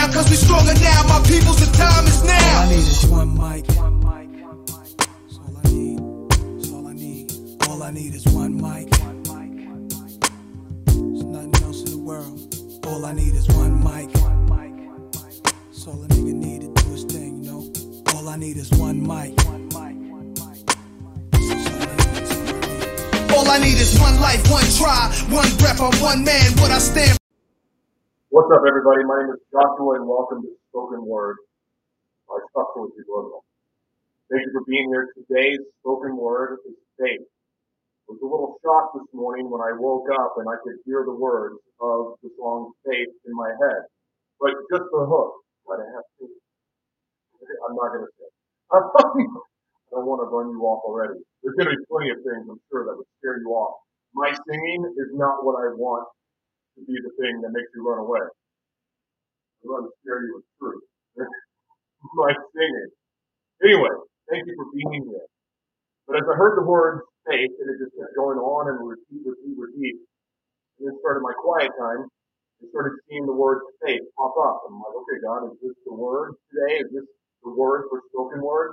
down, cause we stronger now. My people's the time is now. All I need is one mic. That's all I need. All I need. All I need is one mic. There's nothing else in the world. All I need is one mic. That's all a nigga need to do his thing, you know. All I need is one mic. All I need is one life, one try, one breath, I'm one man. What I stand What's up, everybody? My name is Joshua, and welcome to Spoken Word by Subtlety Global. Thank you for being here. Today's Spoken Word is faith. I was a little shocked this morning when I woke up and I could hear the words of the song Faith in my head. But just the hook, gotta have faith. I'm not gonna say. I don't want to run you off already. There's gonna be plenty of things I'm sure that would scare you off. My singing is not what I want to be the thing that makes you run away. I want to scare you with truth. My singing. Anyway, thank you for being here. But as I heard the word faith, and it just kept going on and repeat, repeat, repeat, and then started my quiet time, I started seeing the word faith pop up. I'm like, okay, God, is this the word today? Is this the word for spoken word?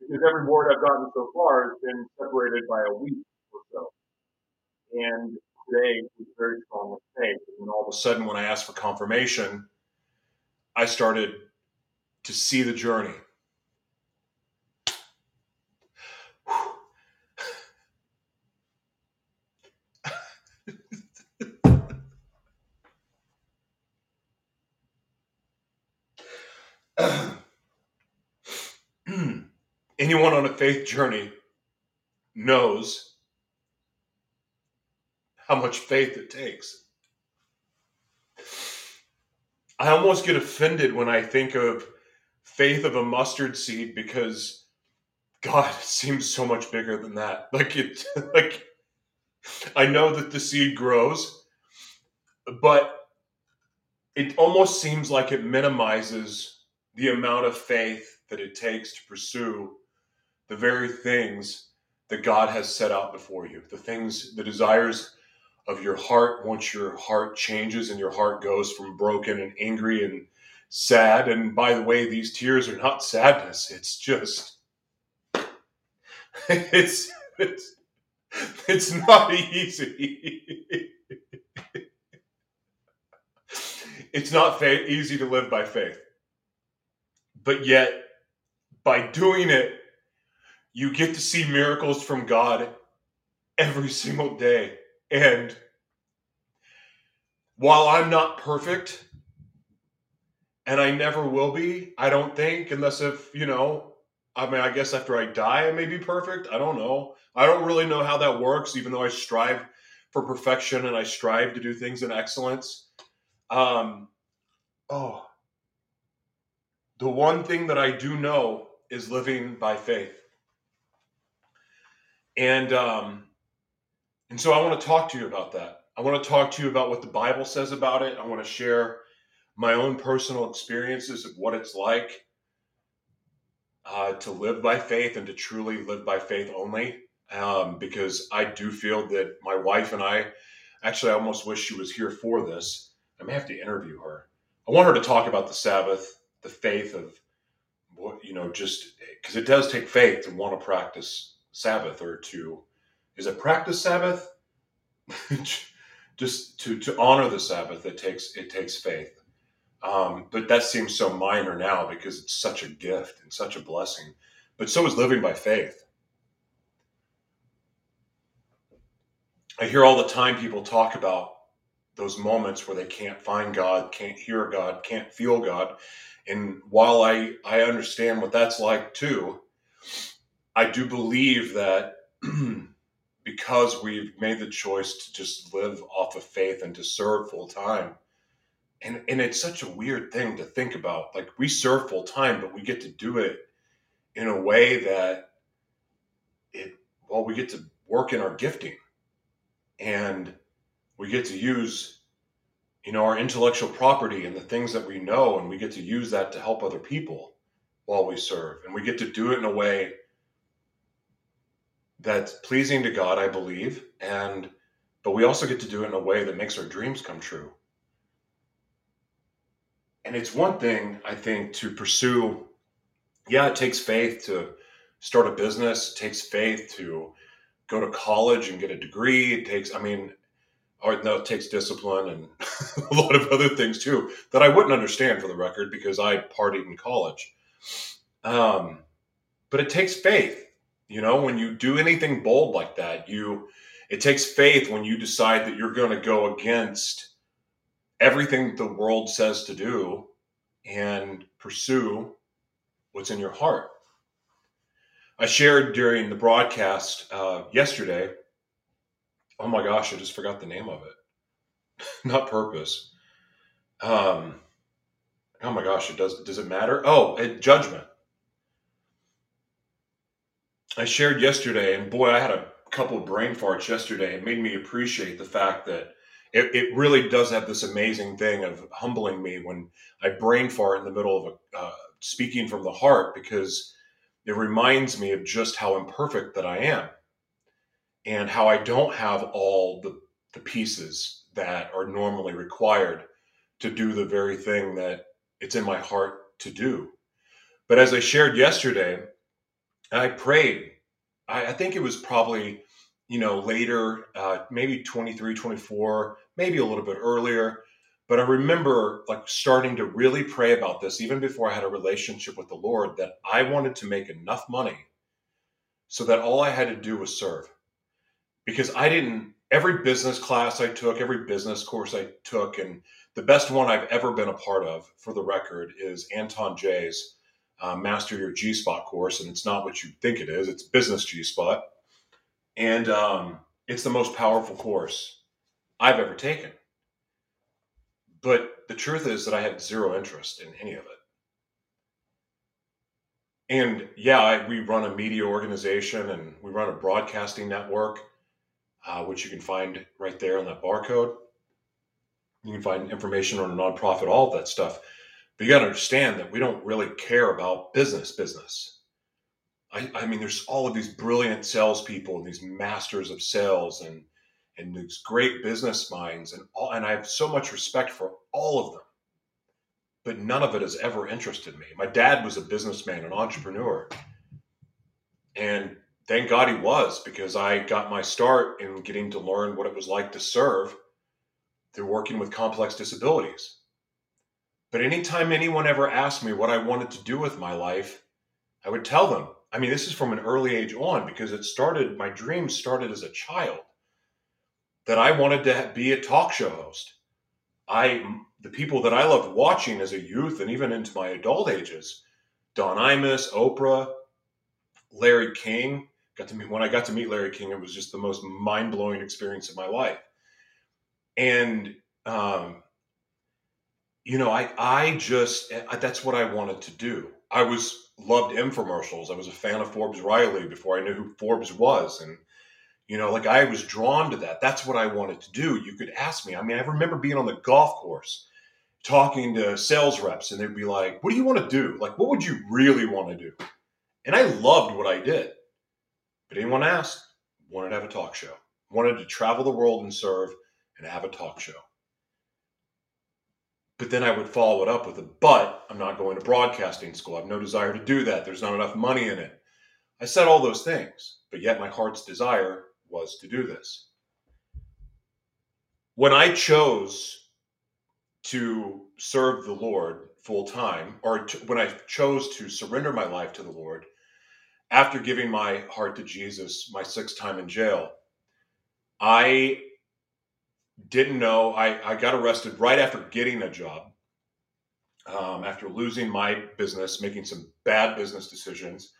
Because every word I've gotten so far has been separated by a week or so. And today was very strong with faith. And all of a sudden, when I asked for confirmation, I started to see the journey. Anyone on a faith journey knows how much faith it takes. I almost get offended when I think of faith of a mustard seed because God seems so much bigger than that. Like it like I know that the seed grows, but it almost seems like it minimizes the amount of faith that it takes to pursue the very things that God has set out before you, the things, the desires of your heart once your heart changes and your heart goes from broken and angry and sad. And by the way, these tears are not sadness, it's just, it's, it's, it's not easy. it's not fa- easy to live by faith. But yet, by doing it, you get to see miracles from God every single day. And while I'm not perfect, and I never will be, I don't think, unless if, you know, I mean, I guess after I die, I may be perfect. I don't know. I don't really know how that works, even though I strive for perfection and I strive to do things in excellence. Um, oh, the one thing that I do know is living by faith. And um, and so I want to talk to you about that. I want to talk to you about what the Bible says about it. I want to share my own personal experiences of what it's like uh, to live by faith and to truly live by faith only. Um, because I do feel that my wife and I, actually, I almost wish she was here for this. I may have to interview her. I want her to talk about the Sabbath, the faith of what, you know, just because it does take faith to want to practice Sabbath or to, is it practice Sabbath? just to, to honor the Sabbath, it takes, it takes faith. Um, but that seems so minor now because it's such a gift and such a blessing. But so is living by faith. I hear all the time people talk about those moments where they can't find God, can't hear God, can't feel God. And while I, I understand what that's like too, I do believe that because we've made the choice to just live off of faith and to serve full time, and and it's such a weird thing to think about. Like we serve full time, but we get to do it in a way that it well, we get to work in our gifting, and we get to use you know our intellectual property and the things that we know, and we get to use that to help other people while we serve, and we get to do it in a way that's pleasing to God, I believe, and but we also get to do it in a way that makes our dreams come true and it's one thing I think to pursue. Yeah, it takes faith to start a business. It takes faith to go to college and get a degree. It takes, I mean, or no, it takes discipline and a lot of other things too that I wouldn't understand for the record because I partied in college. Um, but it takes faith, you know, when you do anything bold like that, you it takes faith when you decide that you're going to go against everything the world says to do and pursue what's in your heart. I shared during the broadcast uh, yesterday. Oh my gosh, I just forgot the name of it. Not purpose. Um, oh my gosh, it does. Does it matter? Oh, it, judgment. I shared yesterday, and boy, I had a couple brain farts yesterday. It made me appreciate the fact that it, it really does have this amazing thing of humbling me when I brain fart in the middle of a, uh, speaking from the heart because it reminds me of just how imperfect that I am and how I don't have all the, the pieces that are normally required to do the very thing that it's in my heart to do. But as I shared yesterday, I prayed. I, I think it was probably, you know, later, uh, maybe 23, 24, maybe a little bit earlier. But I remember like starting to really pray about this even before I had a relationship with the Lord that I wanted to make enough money so that all I had to do was serve. Because I didn't, every business class I took, every business course I took, and the best one I've ever been a part of, for the record, is Anton Jay's uh, Master Your G Spot course. And it's not what you think it is, it's Business G Spot. And um, it's the most powerful course I've ever taken. But the truth is that I had zero interest in any of it. And yeah, I, we run a media organization and we run a broadcasting network, uh, which you can find right there on that barcode. You can find information on a nonprofit, all of that stuff. You got to understand that we don't really care about business, business. I, I mean, there's all of these brilliant salespeople and these masters of sales and and these great business minds and all, and I have so much respect for all of them. But none of it has ever interested me. My dad was a businessman, an entrepreneur. And thank God he was because I got my start in getting to learn what it was like to serve through working with complex disabilities. But anytime anyone ever asked me what I wanted to do with my life, I would tell them. I mean, this is from an early age on because it started, my dreams started as a child that I wanted to be a talk show host. I the people that I loved watching as a youth and even into my adult ages, Don Imus, Oprah, Larry King. Got to meet when I got to meet Larry King, it was just the most mind blowing experience of my life. And um, you know, I I just eh, that's what I wanted to do. I was loved infomercials. I was a fan of Forbes Riley before I knew who Forbes was, and you know, like I was drawn to that. That's what I wanted to do. You could ask me. I mean, I remember being on the golf course talking to sales reps, and they'd be like, What do you want to do? Like, what would you really want to do? And I loved what I did. But anyone asked, wanted to have a talk show, wanted to travel the world and serve and have a talk show. But then I would follow it up with a but I'm not going to broadcasting school. I have no desire to do that. There's not enough money in it. I said all those things, but yet my heart's desire was to do this. When I chose to serve the Lord full time, or to, when I chose to surrender my life to the Lord, after giving my heart to Jesus, my sixth time in jail, I didn't know. I, I got arrested right after getting a job, um, after losing my business, making some bad business decisions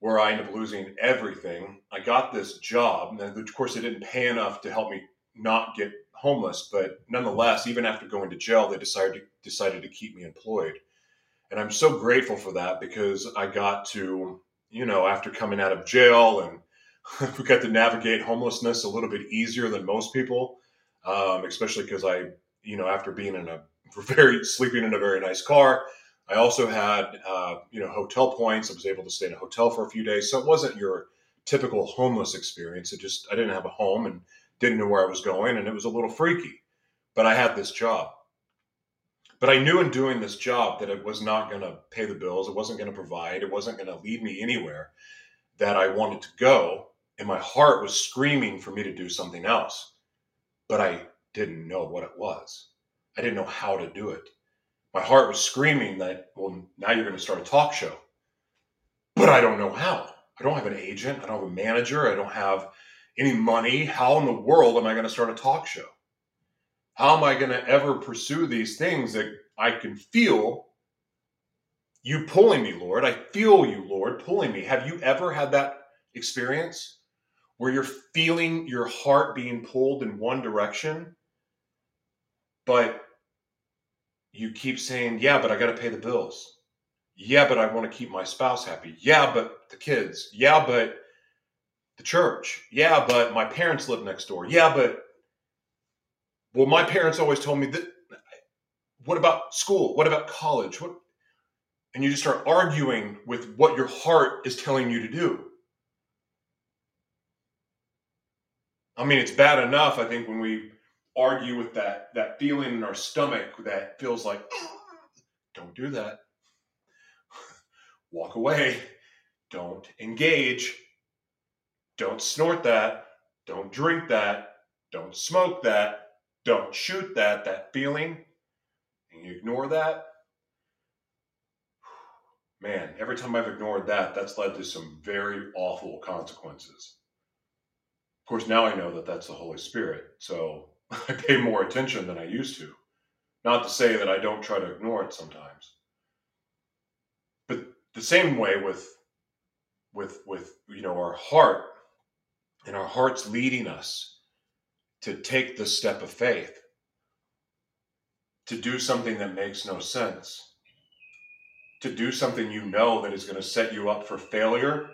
where I ended up losing everything. I got this job, and of course, it didn't pay enough to help me not get homeless. But nonetheless, even after going to jail, they decided to, decided to keep me employed, and I'm so grateful for that because I got to, you know, after coming out of jail and we got to navigate homelessness a little bit easier than most people, um, especially because I, you know, after being in a very sleeping in a very nice car I also had, uh, you know, hotel points. I was able to stay in a hotel for a few days, so it wasn't your typical homeless experience. It just I didn't have a home and didn't know where I was going, and it was a little freaky. But I had this job. But I knew in doing this job that it was not going to pay the bills, it wasn't going to provide, it wasn't going to lead me anywhere that I wanted to go. And my heart was screaming for me to do something else. But I didn't know what it was. I didn't know how to do it. My heart was screaming that, well, now you're going to start a talk show. But I don't know how. I don't have an agent. I don't have a manager. I don't have any money. How in the world am I going to start a talk show? How am I going to ever pursue these things that I can feel you pulling me, Lord? I feel you, Lord, pulling me. Have you ever had that experience where you're feeling your heart being pulled in one direction, but you keep saying, Yeah, but I got to pay the bills. Yeah, but I want to keep my spouse happy. Yeah, but the kids. Yeah, but the church. Yeah, but my parents live next door. Yeah, but well, my parents always told me that. What about school? What about college? What? And you just start arguing with what your heart is telling you to do. I mean, it's bad enough, I think, when we argue with that that feeling in our stomach that feels like, mm, don't do that. Walk away. Don't engage. Don't snort that. Don't drink that. Don't smoke that. Don't shoot that. That feeling. And you ignore that. Man, every time I've ignored that, that's led to some very awful consequences. Of course, now I know that that's the Holy Spirit. So I pay more attention than I used to. Not to say that I don't try to ignore it sometimes. But the same way with with with you know our heart and our hearts leading us to take the step of faith to do something that makes no sense to do something you know that is going to set you up for failure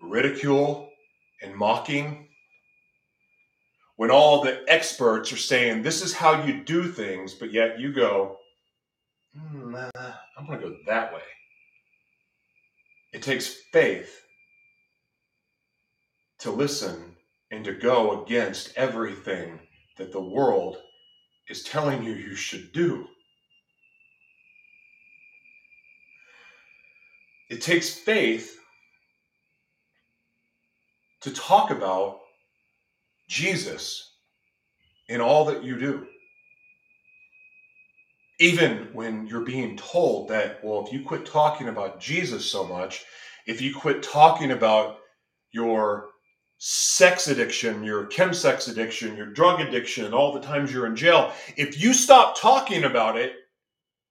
ridicule and mocking when all the experts are saying this is how you do things but yet you go mm, nah, i'm going to go that way it takes faith to listen and to go against everything that the world is telling you you should do. It takes faith to talk about Jesus in all that you do. Even when you're being told that, well, if you quit talking about Jesus so much, if you quit talking about your sex addiction, your chemsex addiction, your drug addiction, all the times you're in jail, if you stop talking about it,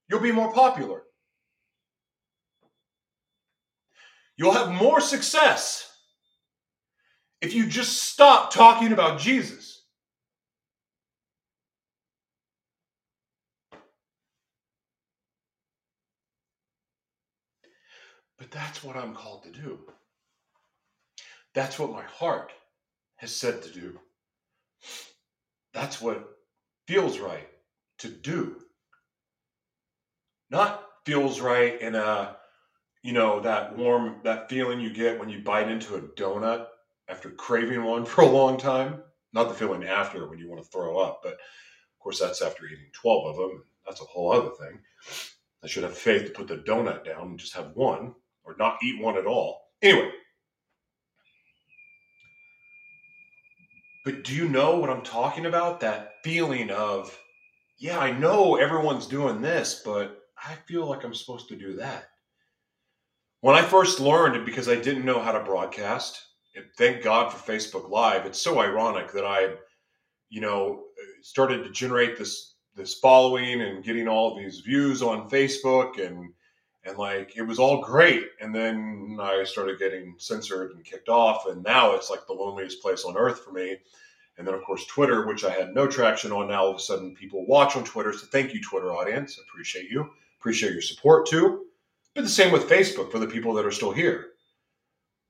you'll be more popular. You'll have more success if you just stop talking about Jesus. But that's what I'm called to do. That's what my heart has said to do. That's what feels right to do. Not feels right in a, you know, that warm, that feeling you get when you bite into a donut after craving one for a long time. Not the feeling after when you want to throw up, but of course that's after eating 12 of them. That's a whole other thing. I should have faith to put the donut down and just have one or not eat one at all. Anyway, But do you know what I'm talking about? That feeling of, yeah, I know everyone's doing this, but I feel like I'm supposed to do that. When I first learned it, because I didn't know how to broadcast, thank God for Facebook Live. It's so ironic that I, you know, started to generate this this following and getting all these views on Facebook and and like it was all great. And then i started getting censored and kicked off and now it's like the loneliest place on earth for me. And then of course twitter which i had no traction on now all of a sudden people watch on twitter. So thank you twitter audience. Appreciate you. Appreciate your support too. But the same with facebook for the people that are still here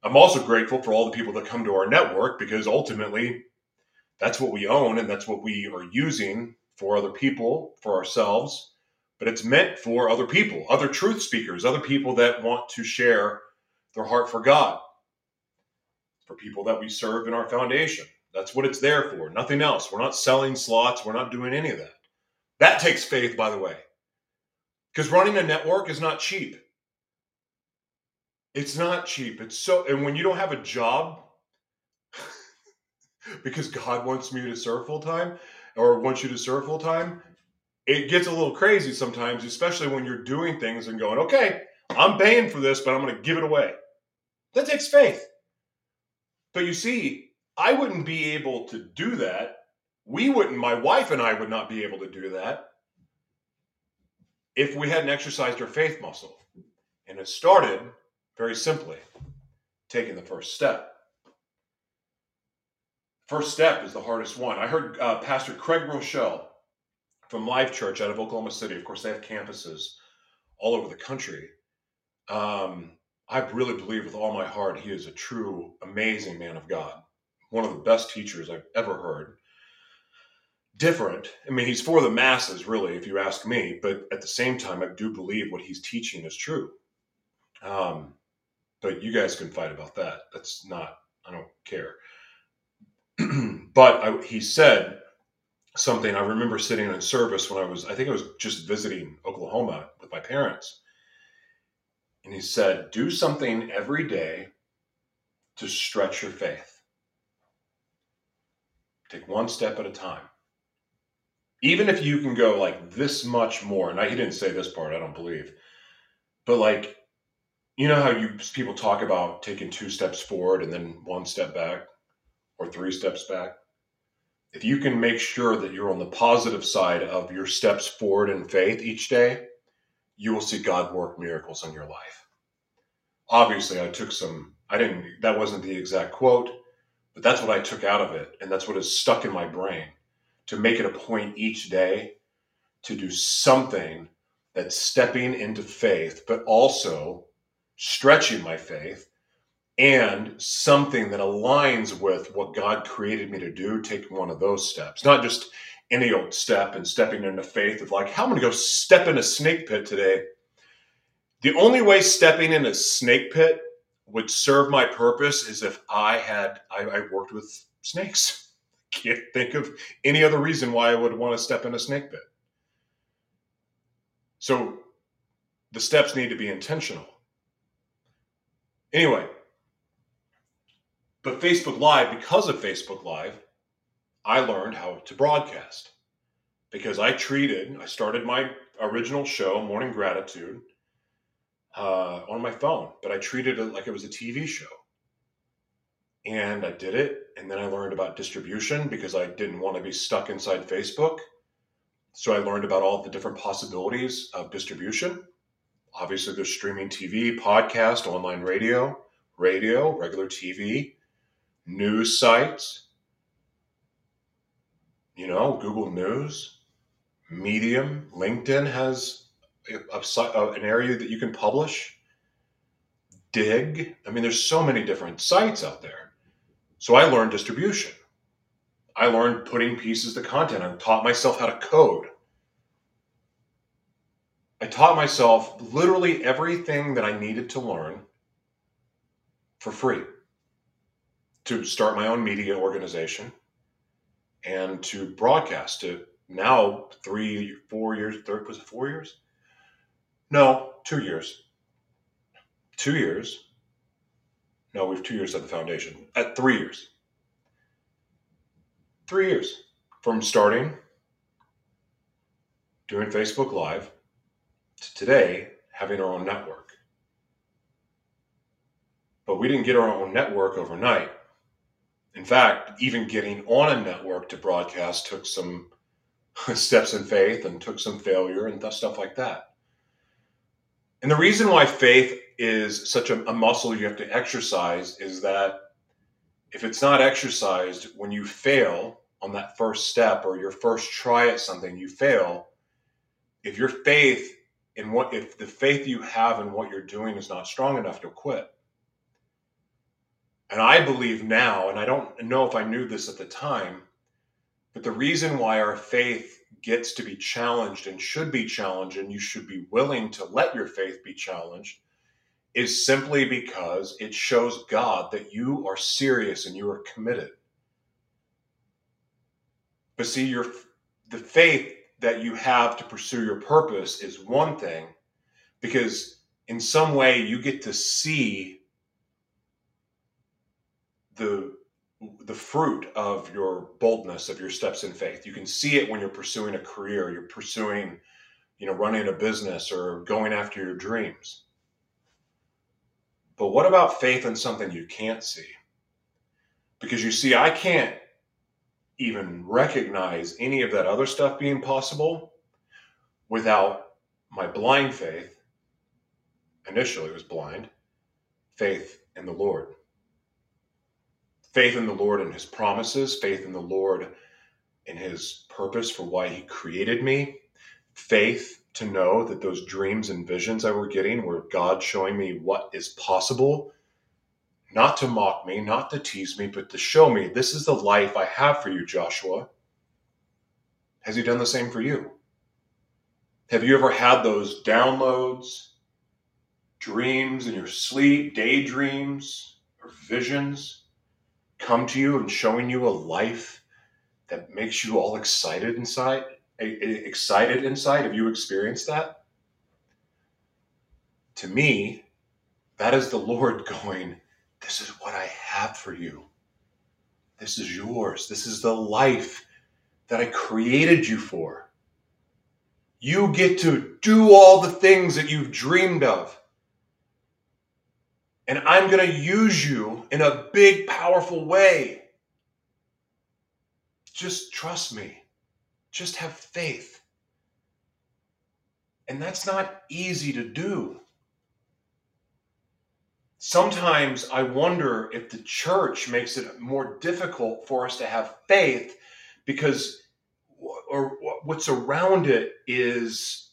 i'm also grateful for all the people that come to our network because ultimately that's what we own and that's what we are using for other people for ourselves but it's meant for other people, other truth speakers, other people that want to share their heart for God, for people that we serve in our foundation. That's what it's there for, nothing else. We're not selling slots, we're not doing any of that. That takes faith, by the way. Because running a network is not cheap. It's not cheap. It's so, and when you don't have a job, because God wants me to serve full time or wants you to serve full time, it gets a little crazy sometimes, especially when you're doing things and going, okay, I'm paying for this, but I'm going to give it away. That takes faith. But you see, I wouldn't be able to do that. We wouldn't, my wife and I would not be able to do that if we hadn't exercised our faith muscle. And it started very simply taking the first step. First step is the hardest one. I heard uh, Pastor Craig Groeschel from Life Church out of Oklahoma City. Of course, they have campuses all over the country. Um, I really believe with all my heart he is a true, amazing man of God. One of the best teachers I've ever heard. Different. I mean, he's for the masses, really, if you ask me. But at the same time, I do believe what he's teaching is true. Um, but you guys can fight about that. That's not, I don't care. but I, he said something. I remember sitting in service when I was, I think I was just visiting Oklahoma with my parents and he said, Do something every day to stretch your faith. Take one step at a time. Even if you can go like this much more, and I, he didn't say this part, I don't believe, but like, you know how you people talk about taking two steps forward and then one step back or three steps back? If you can make sure that you're on the positive side of your steps forward in faith each day, you will see God work miracles in your life. Obviously, I took some, I didn't, that wasn't the exact quote, but that's what I took out of it. And that's what is stuck in my brain to make it a point each day to do something that's stepping into faith, but also stretching my faith and something that aligns with what God created me to do, taking one of those steps, not just any old step and stepping into faith of like, how I'm going to go step in a snake pit today. The only way stepping in a snake pit would serve my purpose is if I had I, I worked with snakes. Can't think of any other reason why I would want to step in a snake pit. So the steps need to be intentional. Anyway, but Facebook Live, because of Facebook Live, I learned how to broadcast because I treated, I started my original show, Morning Gratitude, uh, on my phone, but I treated it like it was a TV show. And I did it. And then I learned about distribution because I didn't want to be stuck inside Facebook. So I learned about all the different possibilities of distribution. Obviously, there's streaming TV, podcast, online radio, radio, regular TV, news sites, you know, Google News, Medium, LinkedIn has a, a, an area that you can publish. Digg. I mean, there's so many different sites out there. So I learned distribution. I learned putting pieces of content. I taught myself how to code. I taught myself literally everything that I needed to learn for free to start my own media organization and to broadcast to now three, four years, third was it four years? No, two years. Two years. No, we've two years at the foundation. At three years. Three years from starting doing Facebook Live to today having our own network. But we didn't get our own network overnight. In fact, even getting on a network to broadcast took some steps in faith and took some failure and stuff like that. And the reason why faith is such a, a, muscle you have to exercise is that if it's not exercised, when you fail on that first step or your first try at something, you fail. If your faith in what, if the faith you have in what you're doing is not strong enough, you'll quit. And I believe now, and I don't know if I knew this at the time, but the reason why our faith gets to be challenged and should be challenged, and you should be willing to let your faith be challenged, is simply because it shows God that you are serious and you are committed. But see, your the faith that you have to pursue your purpose is one thing because in some way you get to see the the fruit of your boldness of your steps in faith. You can see it when you're pursuing a career you're pursuing you know running a business or going after your dreams. But what about faith in something you can't see? Because you see i can't even recognize any of that other stuff being possible without my blind faith initially was blind faith in the lord. Faith in the lord and his promises faith in the lord and his purpose for why he created me faith to know that those dreams and visions i were getting were god showing me what is possible not to mock me not to tease me but to show me this is the life i have for you joshua has he done the same for you have you ever had those downloads dreams in your sleep, daydreams, or visions come to you and showing you a life that makes you all excited inside? Excited inside? Have you experienced that? To me, that is the Lord going, This is what I have for you. This is yours. This is the life that I created you for. You get to do all the things that you've dreamed of and I'm going to use you in a big, powerful way. Just trust me. Just have faith. And that's not easy to do. Sometimes I wonder if the church makes it more difficult for us to have faith because or what's around it is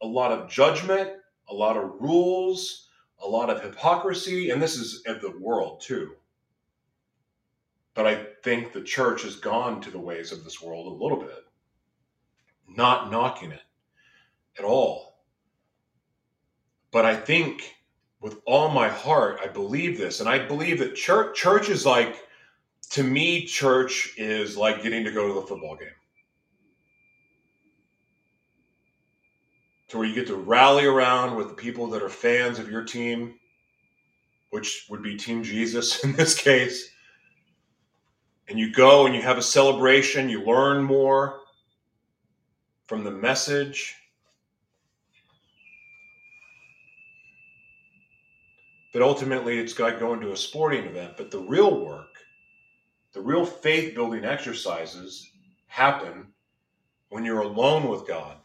a lot of judgment, a lot of rules, a lot of hypocrisy, and this is in the world too. But I think the church has gone to the ways of this world a little bit, not knocking it at all. But I think with all my heart, I believe this, and I believe that church church is like to me, church is like getting to go to the football game. to where you get to rally around with the people that are fans of your team, which would be Team Jesus in this case. And you go and you have a celebration, you learn more from the message. But ultimately, it's like going to go into a sporting event. But the real work, the real faith building exercises happen when you're alone with God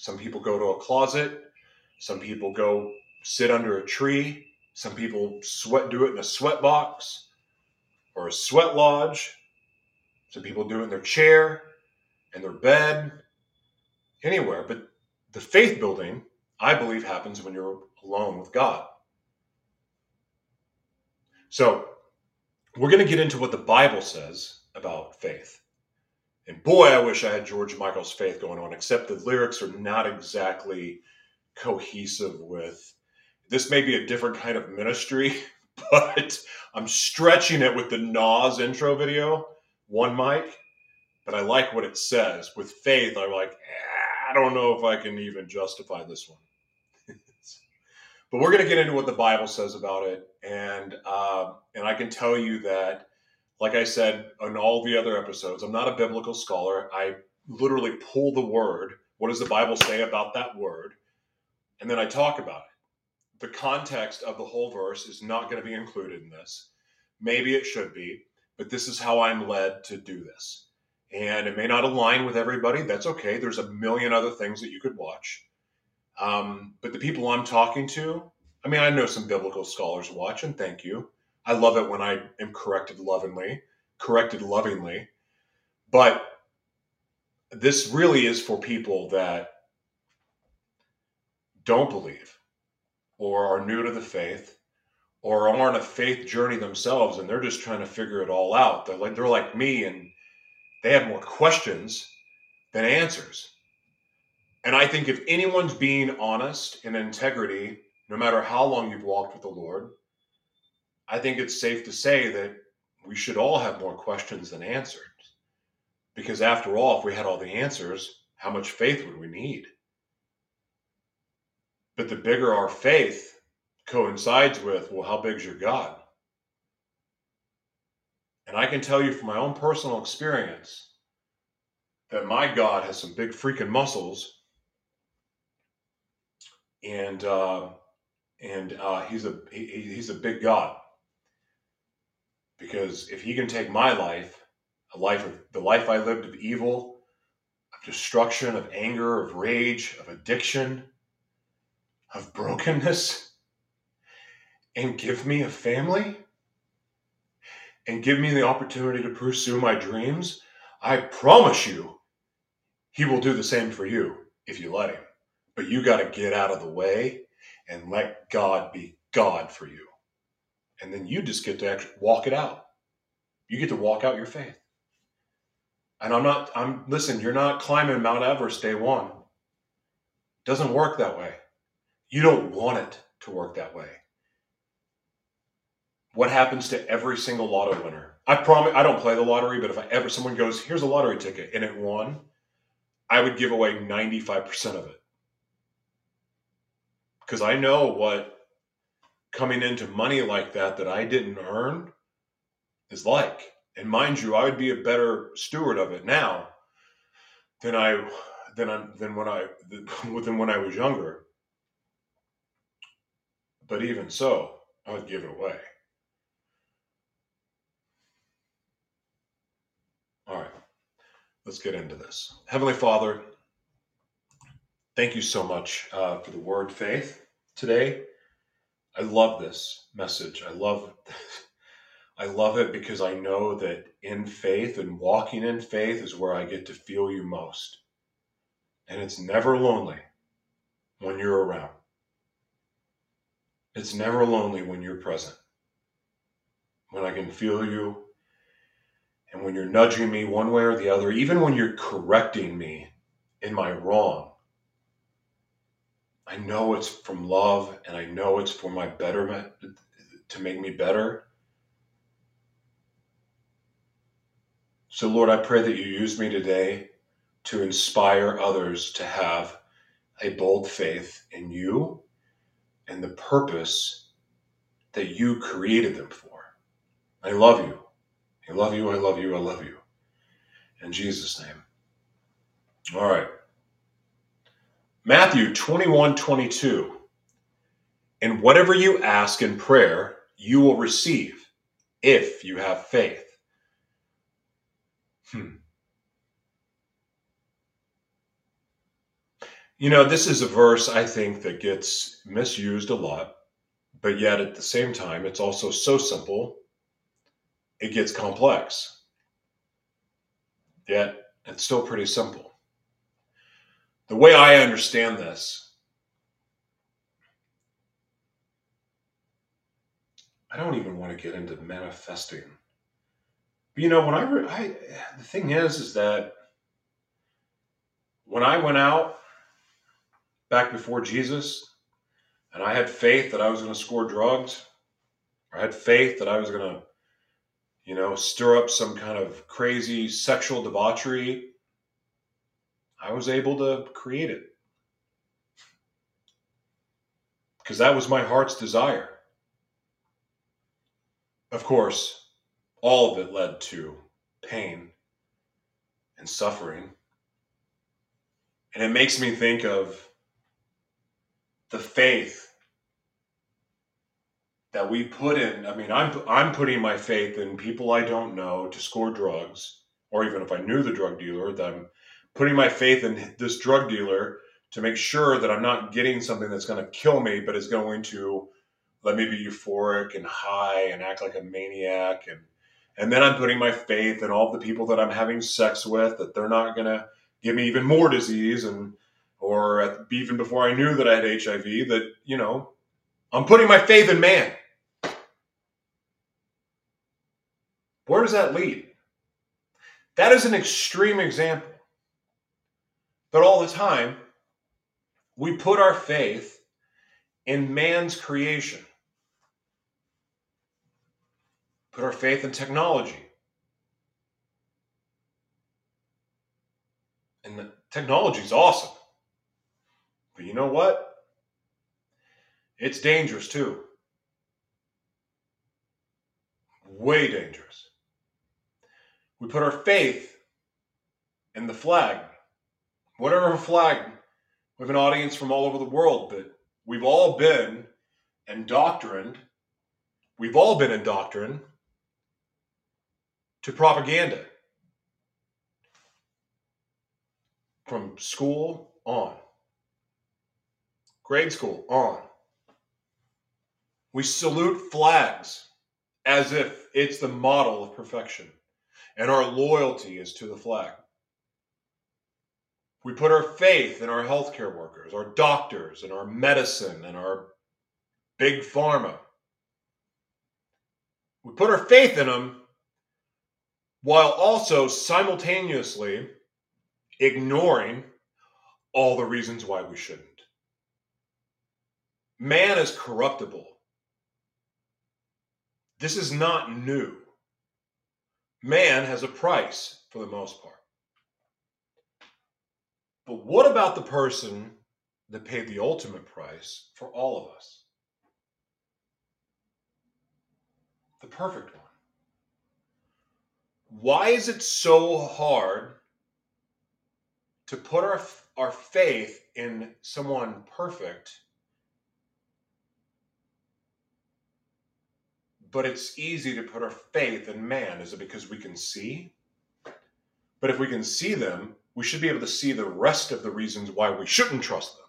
some people go to a closet. Some people go sit under a tree. Some people sweat do it in a sweat box or a sweat lodge. Some people do it in their chair, in their bed, anywhere. But the faith building, I believe, happens when you're alone with God. So we're going to get into what the Bible says about faith. And boy, I wish I had George Michael's faith going on, except the lyrics are not exactly cohesive with this may be a different kind of ministry, but I'm stretching it with the Nas intro video, one mic. But I like what it says. With faith, I'm like, eh, I don't know if I can even justify this one. But we're going to get into what the Bible says about it, and uh, and I can tell you that like I said on all the other episodes, I'm not a biblical scholar. I literally pull the word. What does the Bible say about that word? And then I talk about it. The context of the whole verse is not going to be included in this. Maybe it should be, but this is how I'm led to do this. And it may not align with everybody. That's okay. There's a million other things that you could watch. Um, but the people I'm talking to, I mean, I know some biblical scholars watch, and thank you. I love it when I am corrected lovingly, corrected lovingly. But this really is for people that don't believe or are new to the faith or are on a faith journey themselves and they're just trying to figure it all out. They're like they're like me and they have more questions than answers. And I think if anyone's being honest and integrity, no matter how long you've walked with the Lord, I think it's safe to say that we should all have more questions than answers. Because after all, if we had all the answers, how much faith would we need? But the bigger our faith coincides with, well, how big's your God? And I can tell you from my own personal experience that my God has some big freaking muscles, and uh, and uh, he's a he, he's a big God. Because if he can take my life, a life of the life I lived of evil, of destruction, of anger, of rage, of addiction, of brokenness, and give me a family and give me the opportunity to pursue my dreams, I promise you, he will do the same for you if you let him. But you got to get out of the way and let God be God for you. And then you just get to actually walk it out. You get to walk out your faith. And I'm not, I'm, listen, you're not climbing Mount Everest day one. It doesn't work that way. You don't want it to work that way what happens to every single lotto winner? I promise I don't play the lottery, but if I ever someone goes, here's a lottery ticket and it won, I would give away 95% of it. Because I know what coming into money like that that I didn't earn is like. And mind you, I would be a better steward of it now than I than I, than when I than when I was younger. But even so, I would give it away. All right, let's get into this. Heavenly Father, thank you so much uh, for the word faith today. I love this message. I love I love it because I know that in faith and walking in faith is where I get to feel you most. And it's never lonely when you're around. It's never lonely when you're present. When I can feel you and when you're nudging me one way or the other, even when you're correcting me in my wrong, I know it's from love and I know it's for my betterment to make me better. So, Lord, I pray that you use me today to inspire others to have a bold faith in you and the purpose that you created them for. I love you. I love you, I love you, I love you. In Jesus' name. All right. Matthew 21 22. And whatever you ask in prayer, you will receive if you have faith. Hmm. You know, this is a verse I think that gets misused a lot, but yet at the same time, it's also so simple it gets complex. Yet it's still pretty simple. The way I understand this, I don't even want to get into manifesting. But you know, when I, re- I the thing is, is that when I went out back before Jesus, and I had faith that I was going to score drugs, I had faith that I was going to you know, stir up some kind of crazy sexual debauchery, I was able to create it. Because that was my heart's desire. Of course, all of it led to pain and suffering. And it makes me think of the faith that we put in. I mean, I'm I'm putting my faith in people I don't know to score drugs, or even if I knew the drug dealer, that I'm putting my faith in this drug dealer to make sure that I'm not getting something that's going to kill me, but is going to let me be euphoric and high and act like a maniac and and then I'm putting my faith in all the people that I'm having sex with that they're not going to give me even more disease and or even before I knew that I had HIV that you know I'm putting my faith in man. Where does that lead? That is an extreme example. But all the time, we put our faith in man's creation, put our faith in technology, And the, is awesome. But you know what? It's dangerous too. Way dangerous. We put our faith in the flag. Whatever flag. We have an audience from all over the world, but we've all been indoctrined. We've all been indoctrined to propaganda from school on, grade school on. We salute flags as if it's the model of perfection, and our loyalty is to the flag. We put our faith in our healthcare workers, our doctors, and our medicine, and our big pharma. We put our faith in them while also simultaneously ignoring all the reasons why we shouldn't. Man is corruptible. This is not new. Man has a price for the most part. But what about the person that paid the ultimate price for all of us? The perfect one. Why is it so hard to put our, our faith in someone perfect, but it's easy to put our faith in man? Is it because we can see? But if we can see them, we should be able to see the rest of the reasons why we shouldn't trust them.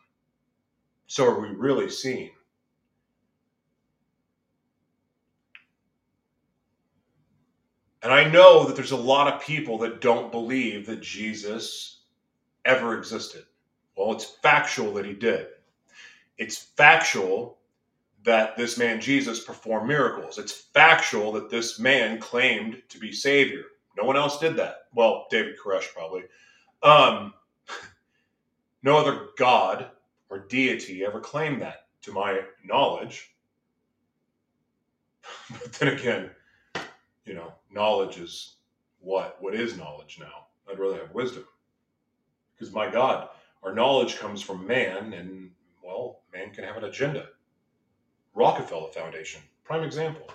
So are we really seeing? And I know that there's a lot of people that don't believe that Jesus ever existed. Well, it's factual that he did. It's factual that this man Jesus performed miracles. It's factual that this man claimed to be Savior. No one else did that. Well, David Koresh probably. Um, no other God or deity ever claimed that, to my knowledge. But then again, you know, knowledge is what? What is knowledge now? I'd rather have wisdom. Because my God, our knowledge comes from man, and well, man can have an agenda. Rockefeller Foundation, prime example.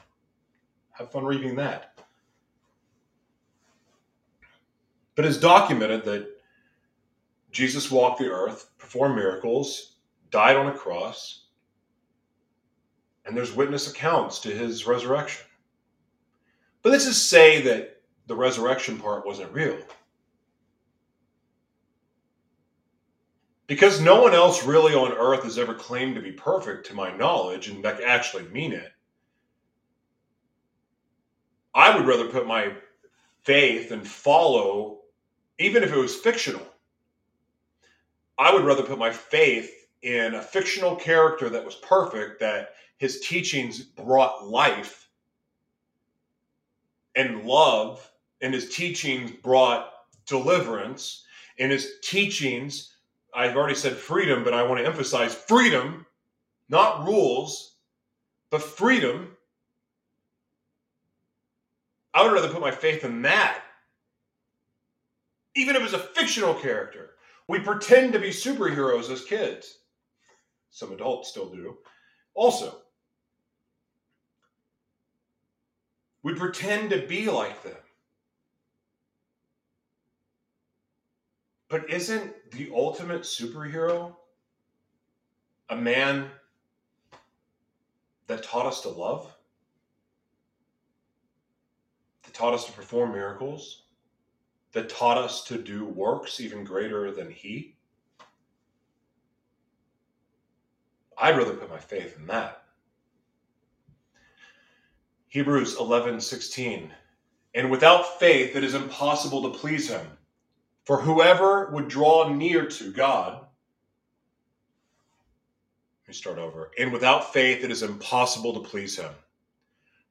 Have fun reading that. But it's documented that Jesus walked the earth, performed miracles, died on a cross, and there's witness accounts to his resurrection. But let's just say that the resurrection part wasn't real. because no one else really on earth has ever claimed to be perfect to my knowledge and that actually mean it i would rather put my faith and follow even if it was fictional i would rather put my faith in a fictional character that was perfect that his teachings brought life and love and his teachings brought deliverance and his teachings I've already said freedom, but I want to emphasize freedom, not rules, but freedom. I would rather put my faith in that. Even if it's a fictional character. We pretend to be superheroes as kids. Some adults still do. Also, we pretend to be like them. But isn't the ultimate superhero a man that taught us to love? That taught us to perform miracles? That taught us to do works even greater than he? I'd rather put my faith in that. Hebrews 11 16. And without faith, it is impossible to please him. For whoever would draw near to God, let me start over. And without faith, it is impossible to please him.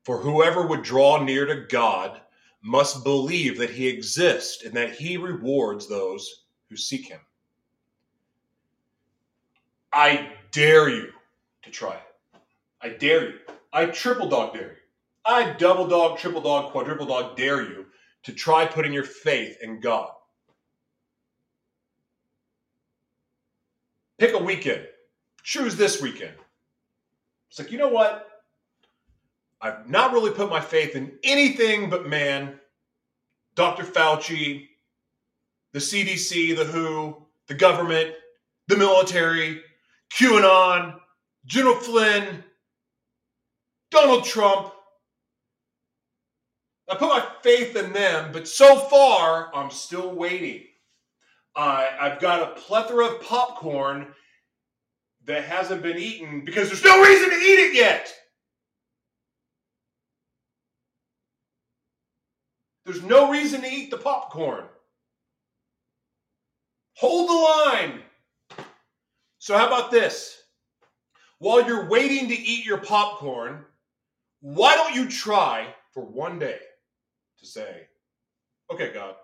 For whoever would draw near to God must believe that he exists and that he rewards those who seek him. I dare you to try it. I dare you. I triple dog dare you. I double dog, triple dog, quadruple dog dare you to try putting your faith in God. pick a weekend. Choose this weekend. It's like, you know what? I've not really put my faith in anything but man, Dr. Fauci, the CDC, the WHO, the government, the military, QAnon, General Flynn, Donald Trump. I put my faith in them, but so far, I'm still waiting. Uh, I've got a plethora of popcorn that hasn't been eaten because there's no reason to eat it yet. There's no reason to eat the popcorn. Hold the line. So, how about this? While you're waiting to eat your popcorn, why don't you try for one day to say, okay, God,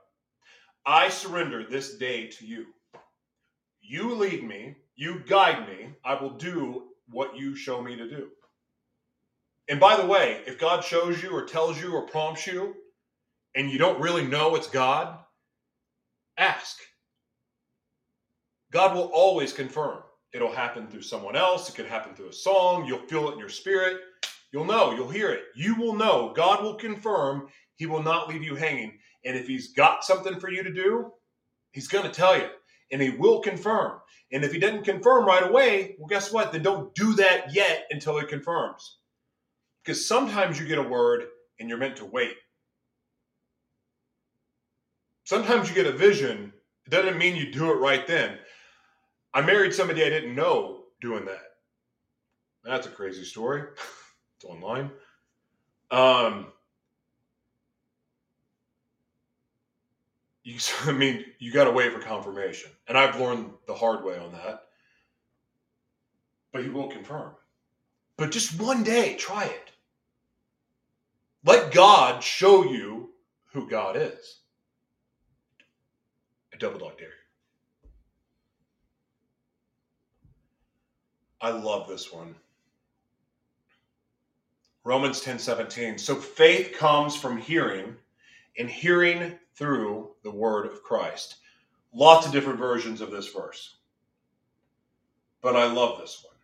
I surrender this day to you. You lead me, you guide me, I will do what you show me to do. And by the way, if God shows you or tells you or prompts you and you don't really know it's God, ask. God will always confirm. It'll happen through someone else. It could happen through a song. You'll feel it in your spirit. You'll know. You'll hear it. You will know. God will confirm. He will not leave you hanging. And if He's got something for you to do, He's going to tell you. And He will confirm. And if He doesn't confirm right away, well, guess what? Then don't do that yet until He confirms. Because sometimes you get a word and you're meant to wait. Sometimes you get a vision. It doesn't mean you do it right then. I married somebody I didn't know doing that. That's a crazy story. it's online. Um, you, I mean, you got to wait for confirmation, and I've learned the hard way on that. But he will confirm. But just one day, try it. Let God show you who God is. Double dog dare. I love this one. Romans 10 17. So faith comes from hearing, and hearing through the word of Christ. Lots of different versions of this verse. But I love this one.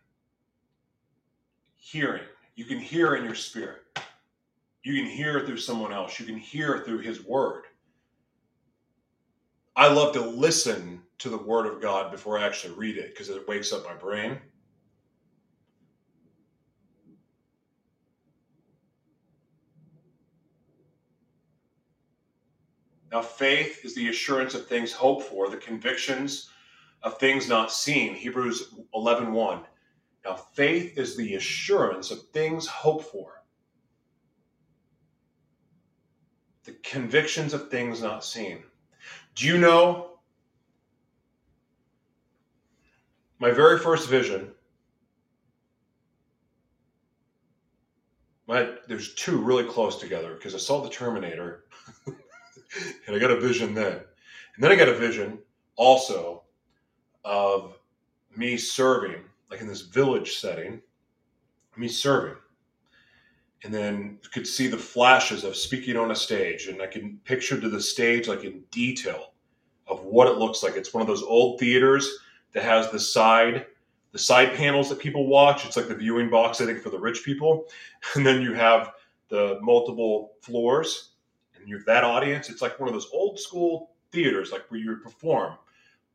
Hearing. You can hear in your spirit. You can hear through someone else. You can hear through his word. I love to listen to the word of God before I actually read it because it wakes up my brain. Now, faith is the assurance of things hoped for, the convictions of things not seen. Hebrews 11 1. Now, faith is the assurance of things hoped for, the convictions of things not seen. Do you know my very first vision? My, there's two really close together because I saw the Terminator and I got a vision then. And then I got a vision also of me serving, like in this village setting, me serving. And then could see the flashes of speaking on a stage, and I can picture to the stage like in detail of what it looks like. It's one of those old theaters that has the side the side panels that people watch. It's like the viewing box, I think, for the rich people. And then you have the multiple floors and you have that audience, it's like one of those old school theaters, like where you would perform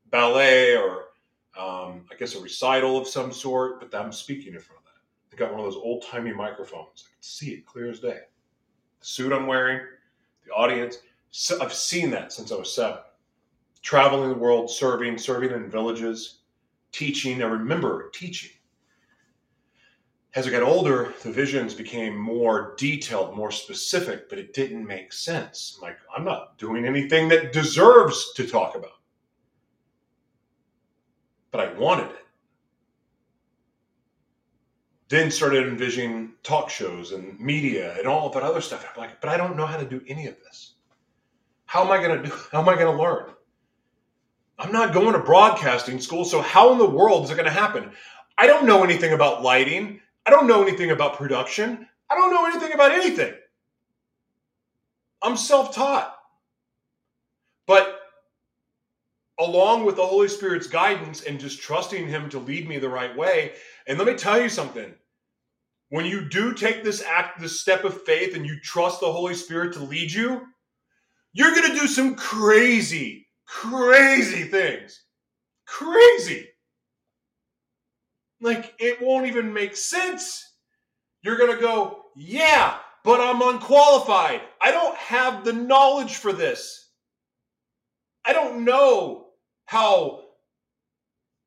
ballet or um, I guess a recital of some sort, but I'm speaking in front They got one of those old timey microphones. I can see it clear as day. The suit I'm wearing, the audience. So I've seen that since I was seven. Traveling the world, serving, serving in villages, teaching. I remember teaching as I got older, the visions became more detailed, more specific, but it didn't make sense. I'm like, I'm not doing anything that deserves to talk about. But I wanted it. Then started envisioning talk shows and media and all of that other stuff. I'm like, but I don't know how to do any of this. How am I going to do? How am I going to learn? I'm not going to broadcasting school, so how in the world is it going to happen? I don't know anything about lighting. I don't know anything about production. I don't know anything about anything. I'm self taught. But along with the Holy Spirit's guidance and just trusting Him to lead me the right way. And let me tell you something. When you do take this act, this step of faith, and you trust the Holy Spirit to lead you, you're going to do some crazy, crazy things. Crazy. Like, it won't even make sense. You're going to go, yeah, but I'm unqualified. I don't have the knowledge for this. I don't know how,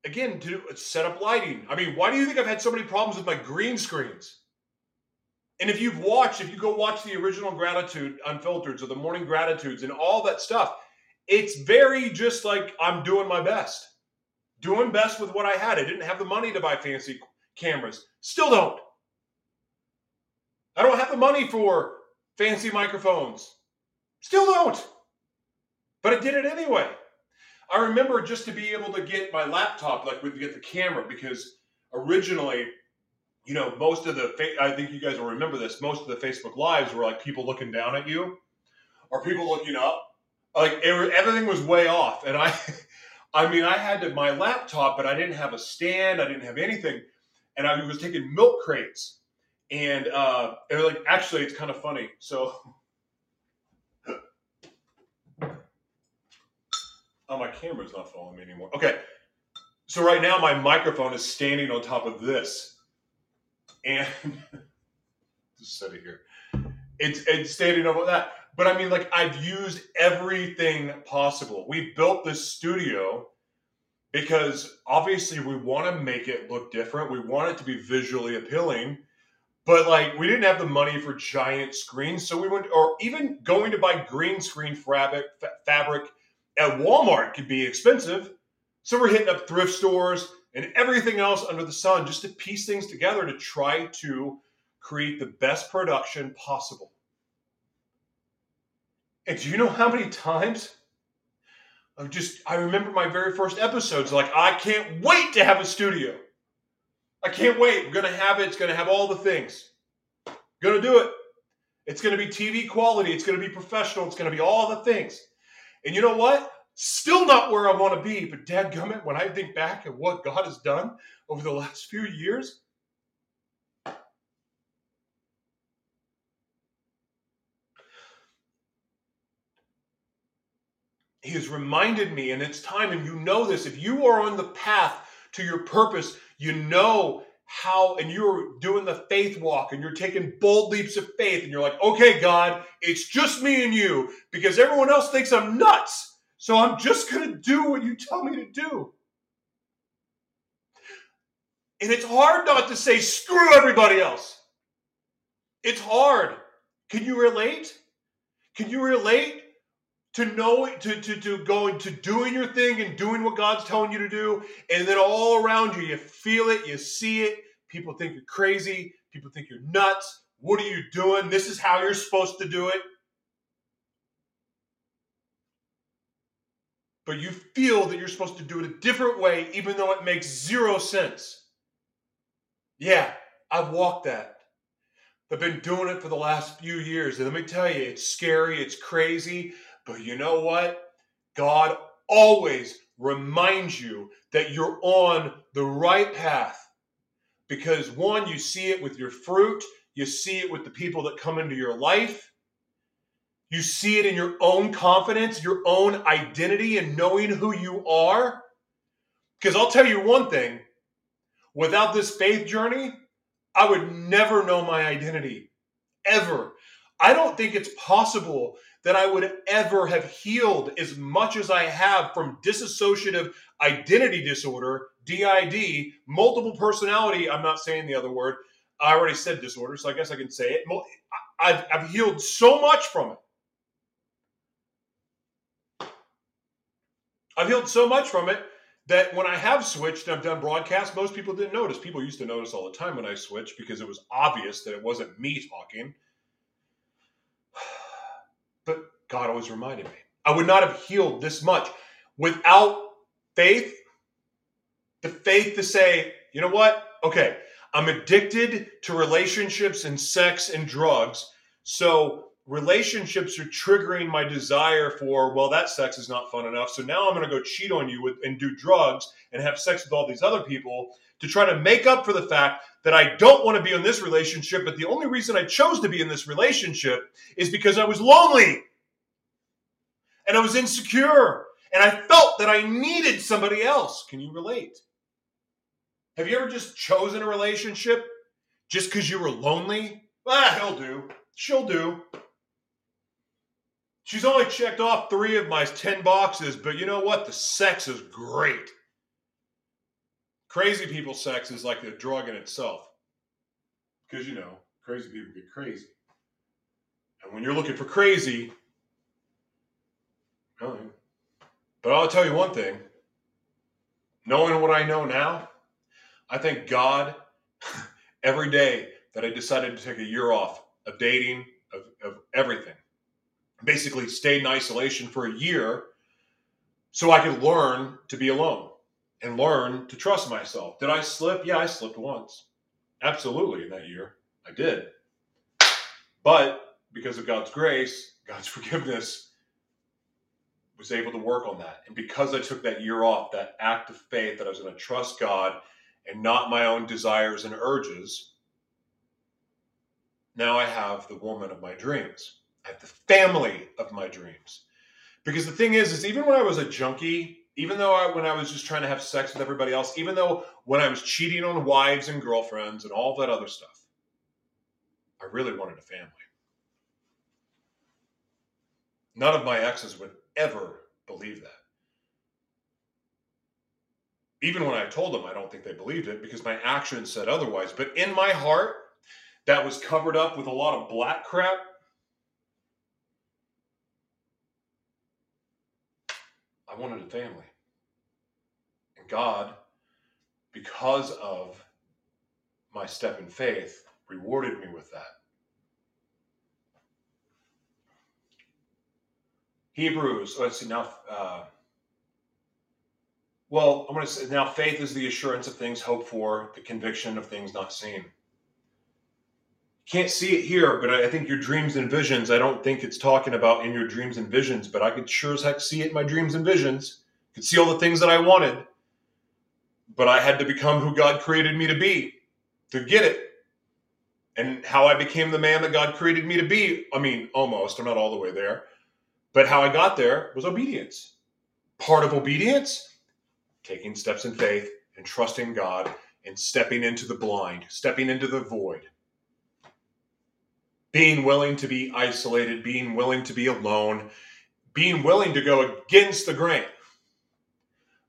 again, to set up lighting. I mean, why do you think I've had so many problems with my green screens? And if you've watched, if you go watch the original Gratitude Unfiltered or the Morning Gratitudes and all that stuff, it's very just like I'm doing my best. Doing best with what I had. I didn't have the money to buy fancy cameras. Still don't. I don't have the money for fancy microphones. Still don't. But I did it anyway. I remember just to be able to get my laptop, like with get the camera, because originally, you know, most of the I think you guys will remember this. Most of the Facebook lives were like people looking down at you, or people looking up. Like everything was way off, and I, I mean, I had to, my laptop, but I didn't have a stand. I didn't have anything, and I was taking milk crates and uh, was like actually it's kind of funny. So, oh, my camera's not following me anymore. Okay, so right now my microphone is standing on top of this, and just set it here. It's it's standing over that. But I mean, like I've used everything possible. We built this studio because obviously we want to make it look different. We want it to be visually appealing but like we didn't have the money for giant screens, so we went, or even going to buy green screen fabric, fabric at Walmart could be expensive. So we're hitting up thrift stores and everything else under the sun just to piece things together to try to create the best production possible. And do you know how many times I just I remember my very first episodes like I can't wait to have a studio. I can't wait. Going to have it. It's to have all the things. To do it. It's to be TV quality. It's to be professional. It's to be all the things. And you know what? Still not where I want to be. But dadgummit, when I think back at what God has done over the last few years, He has reminded me, and it's time, and you know this, if you are on the path to your purpose, you know how, and you're doing the faith walk and you're taking bold leaps of faith, and you're like, okay, God, it's just me and you because everyone else thinks I'm nuts. So I'm just going to do what you tell me to do. And it's hard not to say, screw everybody else. It's hard. Can you relate? Can you relate to know to, to, to going to doing your thing and doing what God's telling you to do, and then all around you, you feel it, you see it. People think you're crazy. People think you're nuts. What are you doing? This is how you're supposed to do it. But you feel that you're supposed to do it a different way, even though it makes zero sense. Yeah, I've walked that. I've been doing it for the last few years. And let me tell you, it's scary, it's crazy. But you know what? God always reminds you that you're on the right path. Because one, you see it with your fruit, you see it with the people that come into your life. You see it in your own confidence, your own identity, and knowing who you are. Because I'll tell you one thing without this faith journey, I would never know my identity, ever. I don't think it's possible that I would ever have healed as much as I have from dissociative identity disorder, DID, multiple personality. I'm not saying the other word. I already said disorder, so I guess I can say it. I've, I've healed so much from it. I've healed so much from it that when I have switched and I've done broadcasts, most people didn't notice. People used to notice all the time when I switched because it was obvious that it wasn't me talking. But God always reminded me. I would not have healed this much without faith. The faith to say, you know what? Okay, I'm addicted to relationships and sex and drugs. So relationships are triggering my desire for, well, that sex is not fun enough. So now I'm going to go cheat on you with, and do drugs and have sex with all these other people to try to make up for the fact that I don't want to be in this relationship. But the only reason I chose to be in this relationship is because I was lonely and I was insecure and I felt that I needed somebody else. Can you relate? Have you ever just chosen a relationship just because you were lonely? Ah, he'll do. She'll do. She's only checked off three of my 10 boxes, but you know what? The sex is great. Crazy people sex is like a drug in itself. Because, you know, crazy people get crazy. And when you're looking for crazy, but I'll tell you one thing knowing what I know now, I thank God every day that I decided to take a year off of dating, of, of everything basically stayed in isolation for a year so I could learn to be alone and learn to trust myself. Did I slip? Yeah, I slipped once. Absolutely in that year. I did. But because of God's grace, God's forgiveness, was able to work on that. And because I took that year off, that act of faith that I was going to trust God and not my own desires and urges, now I have the woman of my dreams. I have the family of my dreams. Because the thing is, is even when I was a junkie, even though I, when I was just trying to have sex with everybody else, even though when I was cheating on wives and girlfriends and all that other stuff, I really wanted a family. None of my exes would ever believe that. Even when I told them, I don't think they believed it because my actions said otherwise. But in my heart, that was covered up with a lot of black crap, I wanted a family. And God, because of my step in faith, rewarded me with that. Hebrews, let's see now. Uh, well, I'm going to say now faith is the assurance of things hoped for, the conviction of things not seen. Can't see it here, but I think your dreams and visions, I don't think it's talking about in your dreams and visions, but I could sure as heck see it in my dreams and visions. Could see all the things that I wanted, but I had to become who God created me to be to get it. And how I became the man that God created me to be, I mean, almost, I'm not all the way there, but how I got there was obedience. Part of obedience, taking steps in faith and trusting God and stepping into the blind, stepping into the void being willing to be isolated, being willing to be alone, being willing to go against the grain.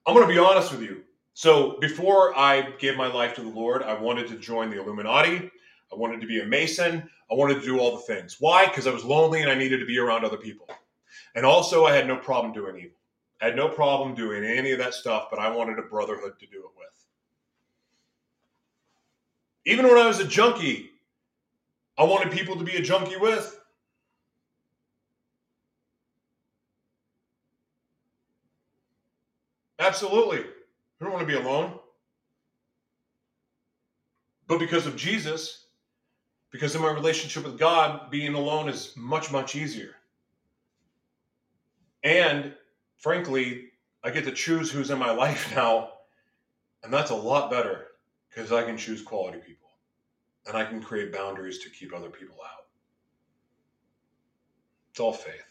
I'm going to be honest with you. So, before I gave my life to the Lord, I wanted to join the Illuminati. I wanted to be a Mason. I wanted to do all the things. Why? Because I was lonely and I needed to be around other people. And also, I had no problem doing evil. I had no problem doing any of that stuff, but I wanted a brotherhood to do it with. Even when I was a junkie, I wanted people to be a junkie with. Absolutely. I don't want to be alone. But because of Jesus, because of my relationship with God, being alone is much, much easier. And frankly, I get to choose who's in my life now. And that's a lot better because I can choose quality people and I can create boundaries to keep other people out. It's all faith.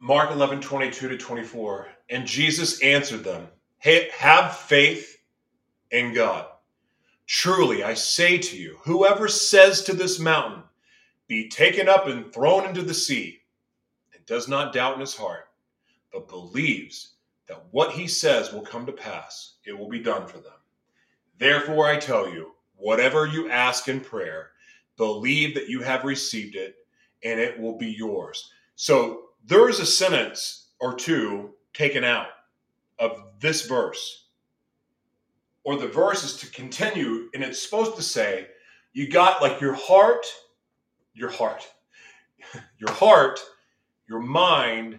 Mark 11, 22 to 24. And Jesus answered them, hey, Have faith in God. Truly, I say to you, whoever says to this mountain, Be taken up and thrown into the sea, and does not doubt in his heart, but believes that what he says will come to pass, it will be done for them. Therefore, I tell you, whatever you ask in prayer, believe that you have received it and it will be yours. So there is a sentence or two taken out of this verse, or the verse is to continue, and it's supposed to say, you got like your heart, your heart, your heart, your mind,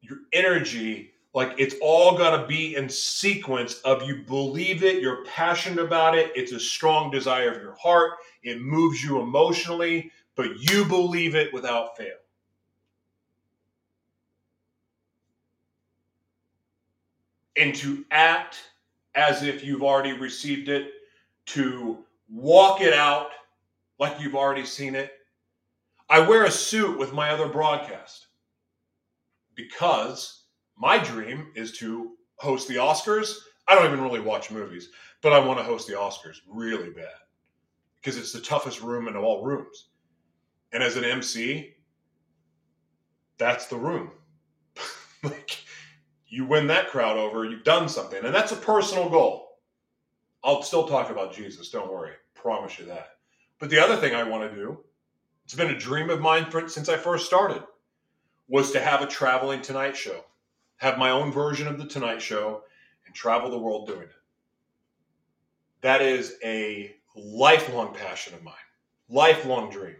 your energy, like it's all got to be in sequence of you believe it you're passionate about it it's a strong desire of your heart it moves you emotionally but you believe it without fail. And to act as if you've already received it, to walk it out like you've already seen it. I wear a suit with my other broadcast because my dream is to host the Oscars. I don't even really watch movies, but I want to host the Oscars really bad because it's the toughest room in all rooms. And as an MC, that's the room. like you win that crowd over, you've done something. And that's a personal goal. I'll still talk about Jesus, don't worry. Promise you that. But the other thing I want to do, it's been a dream of mine for, since I first started, was to have a traveling Tonight Show, have my own version of the Tonight Show, and travel the world doing it. That is a lifelong passion of mine, lifelong dream.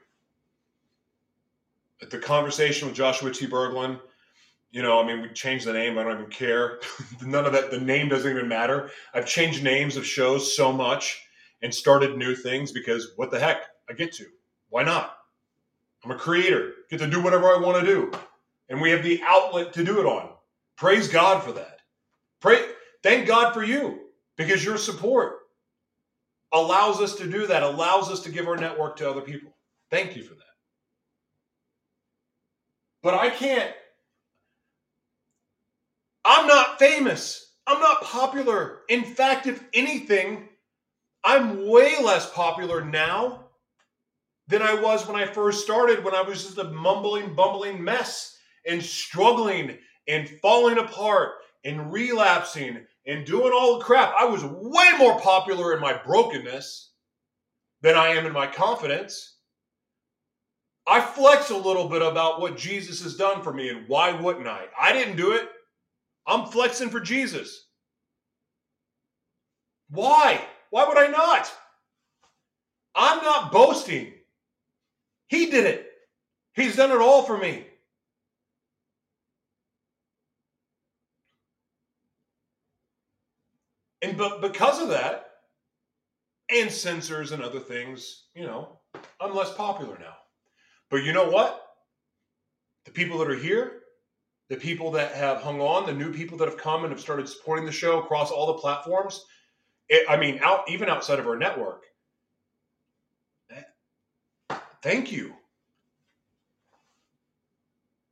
At the conversation with Joshua T. Berglund, you know, I mean, we changed the name. I don't even care. None of that. The name doesn't even matter. I've changed names of shows so much and started new things because what the heck? I get to. Why not? I'm a creator. Get to do whatever I want to do, and we have the outlet to do it on. Praise God for that. Pray. Thank God for you because your support allows us to do that. Allows us to give our network to other people. Thank you for that. But I can't I'm not famous. I'm not popular. In fact, if anything, I'm way less popular now than I was when I first started, when I was just a mumbling, bumbling mess and struggling and falling apart and relapsing and doing all the crap. I was way more popular in my brokenness than I am in my confidence. I flex a little bit about what Jesus has done for me and why wouldn't I? I didn't do it. I'm flexing for Jesus. Why? Why would I not? I'm not boasting. He did it. He's done it all for me. And but because of that, and censors and other things, you know, I'm less popular now. But you know what? The people that are here, the people that have hung on, the new people that have come and have started supporting the show across all the platforms. It, I mean, out even outside of our network. Thank you.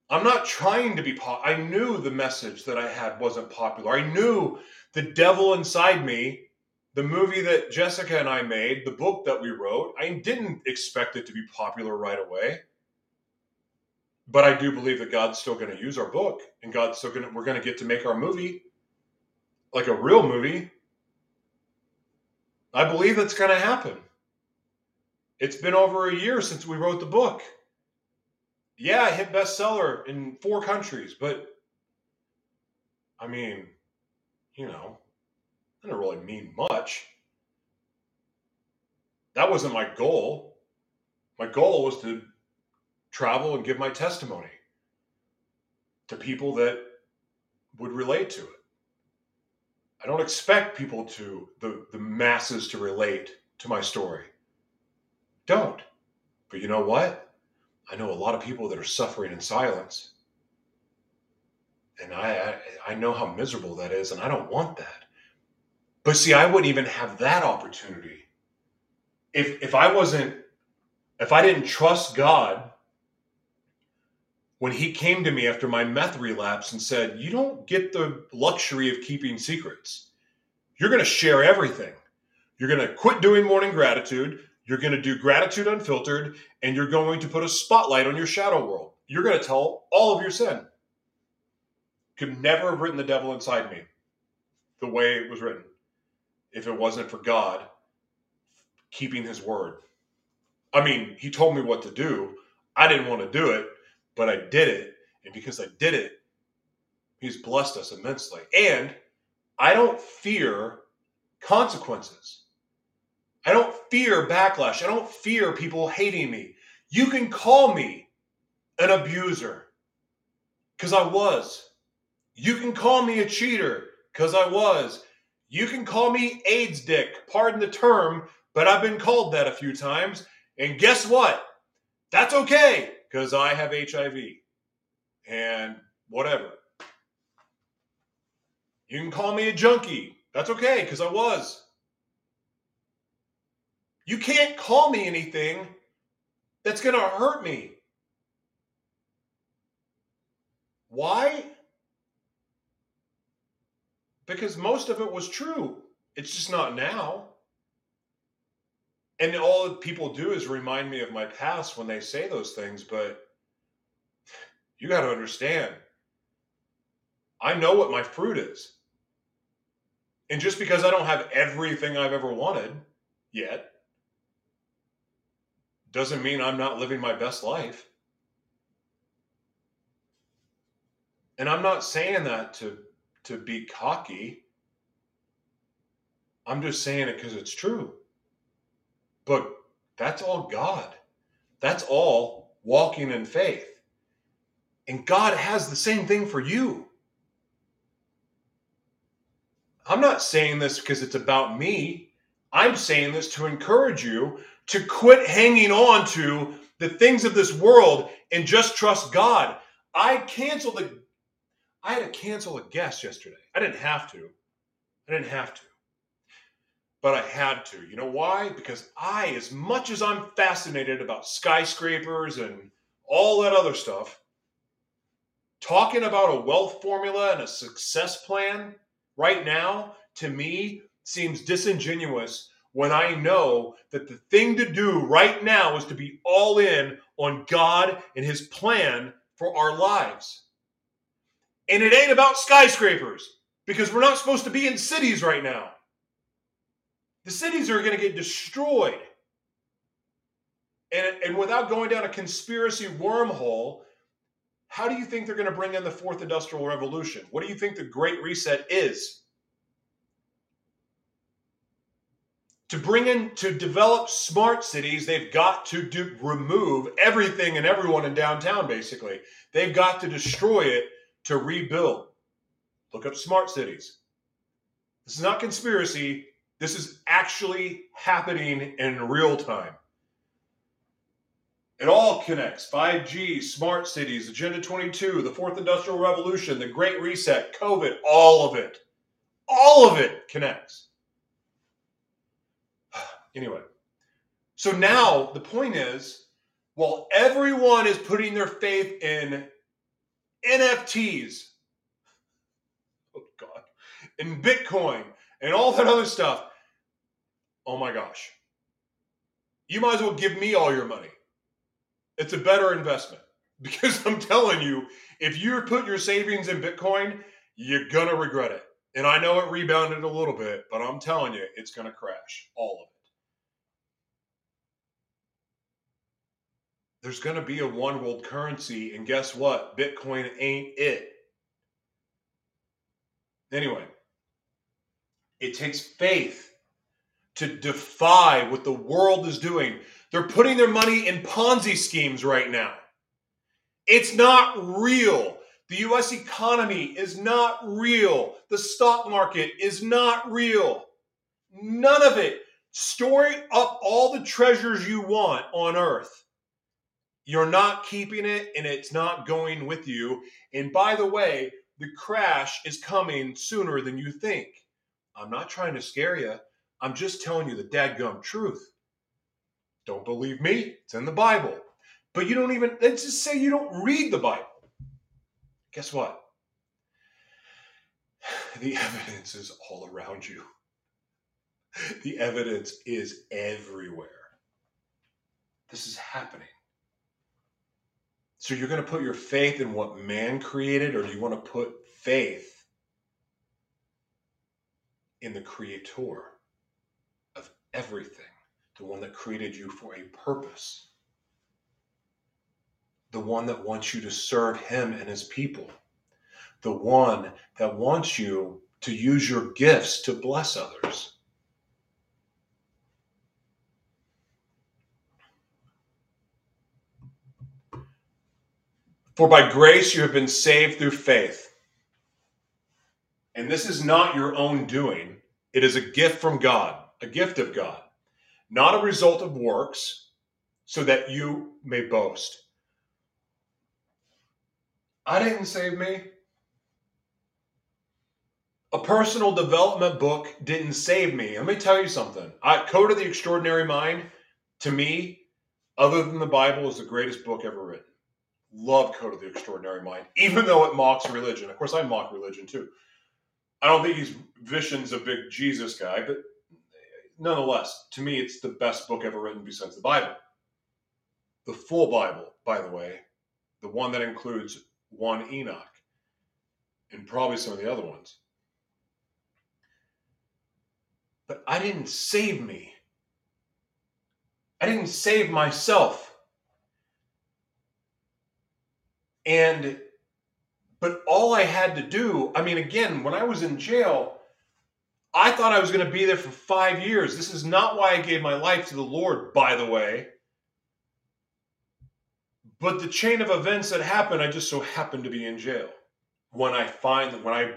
I'm not trying to be pop. I knew the message that I had wasn't popular. I knew the devil inside me, the movie that Jessica and I made, the book that we wrote. I didn't expect it to be popular right away but I do believe that God's still going to use our book, and God's still going to. We're going to get to make our movie, like a real movie. I believe that's going to happen. It's been over a year since we wrote the book. Yeah, I hit bestseller in four countries, but I mean, you know, that didn't really mean much. That wasn't my goal. My goal was to travel and give my testimony to people that would relate to it. I don't expect people to, the, the masses to relate to my story. Don't. But you know what? I know a lot of people that are suffering in silence. And I, I, I know how miserable that is, and I don't want that. But see, I wouldn't even have that opportunity if if I wasn't if I didn't trust God when he came to me after my meth relapse and said, You don't get the luxury of keeping secrets. You're going to share everything. You're going to quit doing morning gratitude. You're going to do gratitude unfiltered, and you're going to put a spotlight on your shadow world. You're going to tell all of your sin. Could never have written the devil inside me the way it was written if it wasn't for God keeping his word. I mean, he told me what to do. I didn't want to do it but I did it. And because I did it, He's blessed us immensely. And I don't fear consequences. I don't fear backlash. I don't fear people hating me. You can call me an abuser because I was. You can call me a cheater because I was. You can call me AIDS dick, pardon the term, but I've been called that a few times. And guess what? That's okay because I have HIV and whatever. You can call me a junkie. That's okay because I was. You can't call me anything that's going to hurt me. Why? Because most of it was true. It's just not now. And all people do is remind me of my past when they say those things, but you got to understand. I know what my fruit is. And just because I don't have everything I've ever wanted yet, doesn't mean I'm not living my best life. And I'm not saying that to to be cocky. I'm just saying it because it's true. But that's all God. That's all walking in faith. And God has the same thing for you. I'm not saying this because it's about me. I'm saying this to encourage you to quit hanging on to the things of this world and just trust God. I canceled the I had to cancel a guest yesterday. I didn't have to. I didn't have to. But I had to. You know why? Because I, as much as I'm fascinated about skyscrapers and all that other stuff, talking about a wealth formula and a success plan right now, to me, seems disingenuous when I know that the thing to do right now is to be all in on God and His plan for our lives. And it ain't about skyscrapers because we're not supposed to be in cities right now. The cities are going to get destroyed. And, and without going down a conspiracy wormhole, how do you think they're going to bring in the fourth industrial revolution? What do you think the Great Reset is? To bring in, to develop smart cities, they've got to do, remove everything and everyone in downtown, basically. They've got to destroy it to rebuild. Look up smart cities. This is not conspiracy. This is actually happening in real time. It all connects 5G, smart cities, Agenda 22, the fourth industrial revolution, the Great Reset, COVID, all of it. All of it connects. Anyway, so now the point is while everyone is putting their faith in NFTs, oh God, and Bitcoin and all that other stuff, oh my gosh, you might as well give me all your money. It's a better investment because I'm telling you, if you put your savings in Bitcoin, you're going to regret it. And I know it rebounded a little bit, but I'm telling you, it's going to crash, all of it. There's going to be a one world currency, and guess what? Bitcoin ain't it. Anyway, it takes faith to defy what the world is doing. They're putting their money in Ponzi schemes right now. It's not real. The US economy is not real. The stock market is not real. None of it. Storing up all the treasures you want on earth. You're not keeping it and it's not going with you. And by the way, the crash is coming sooner than you think. I'm not trying to scare you. I'm just telling you the dadgum truth. Don't believe me? It's in the Bible. But you don't even, let's just say you don't read the Bible. Guess what? The evidence is all around you. The evidence is everywhere. This is happening. So you're going to put your faith in what man created, or do you want to put faith in the creator of everything, the one that created you for a purpose, the one that wants you to serve him and his people, the one that wants you to use your gifts to bless others? For by grace you have been saved through faith. And this is not your own doing, it is a gift from God, a gift of God, not a result of works, so that you may boast. I didn't save me. A personal development book didn't save me. Let me tell you something. I, Code of the Extraordinary Mind, to me, other than the Bible, is the greatest book ever written. Love Code of the Extraordinary Mind, even though it mocks religion. Of course, I mock religion too. I don't think he's Vishen's a big Jesus guy, but nonetheless, to me, it's the best book ever written besides the Bible. The full Bible, by the way, the one that includes one Enoch and probably some of the other ones. But I didn't save me. I didn't save myself. And but all I had to do, I mean, again, when I was in jail, I thought I was going to be there for five years. This is not why I gave my life to the Lord, by the way. But the chain of events that happened, I just so happened to be in jail. When I find that when I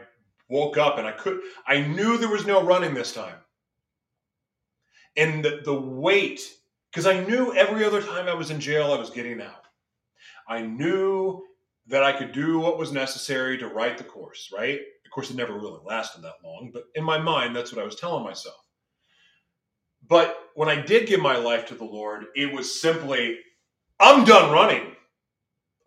woke up and I could, I knew there was no running this time. And the, the weight, because I knew every other time I was in jail, I was getting out. I knew that I could do what was necessary to write the course, right? Of course, it never really lasted that long, but in my mind, that's what I was telling myself. But when I did give my life to the Lord, it was simply, I'm done running.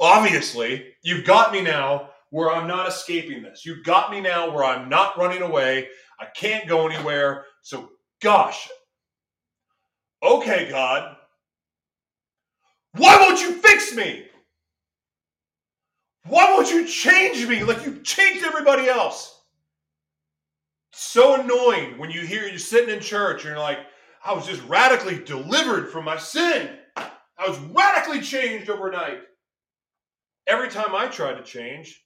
Obviously, you've got me now where I'm not escaping this. You've got me now where I'm not running away. I can't go anywhere. So, gosh, okay, God, why won't you fix me? Why won't you change me like you've changed everybody else? So annoying when you hear you're sitting in church and you're like, I was just radically delivered from my sin. I was radically changed overnight. Every time I tried to change,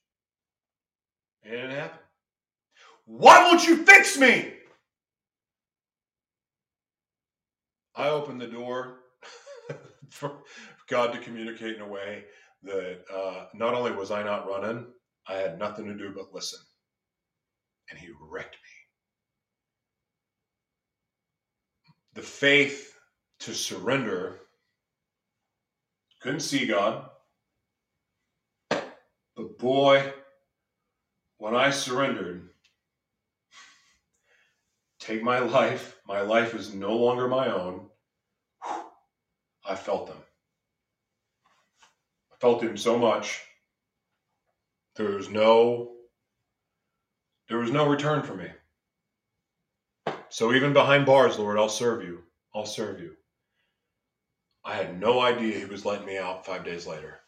it didn't happen. Why won't you fix me? I opened the door for God to communicate in a way that uh, not only was I not running, I had nothing to do but listen. And he wrecked me. The faith to surrender couldn't see God. But boy, when I surrendered, take my life, my life is no longer my own. I felt them felt him so much. There was no there was no return for me. So even behind bars, Lord, I'll serve you. I'll serve you. I had no idea he was letting me out five days later.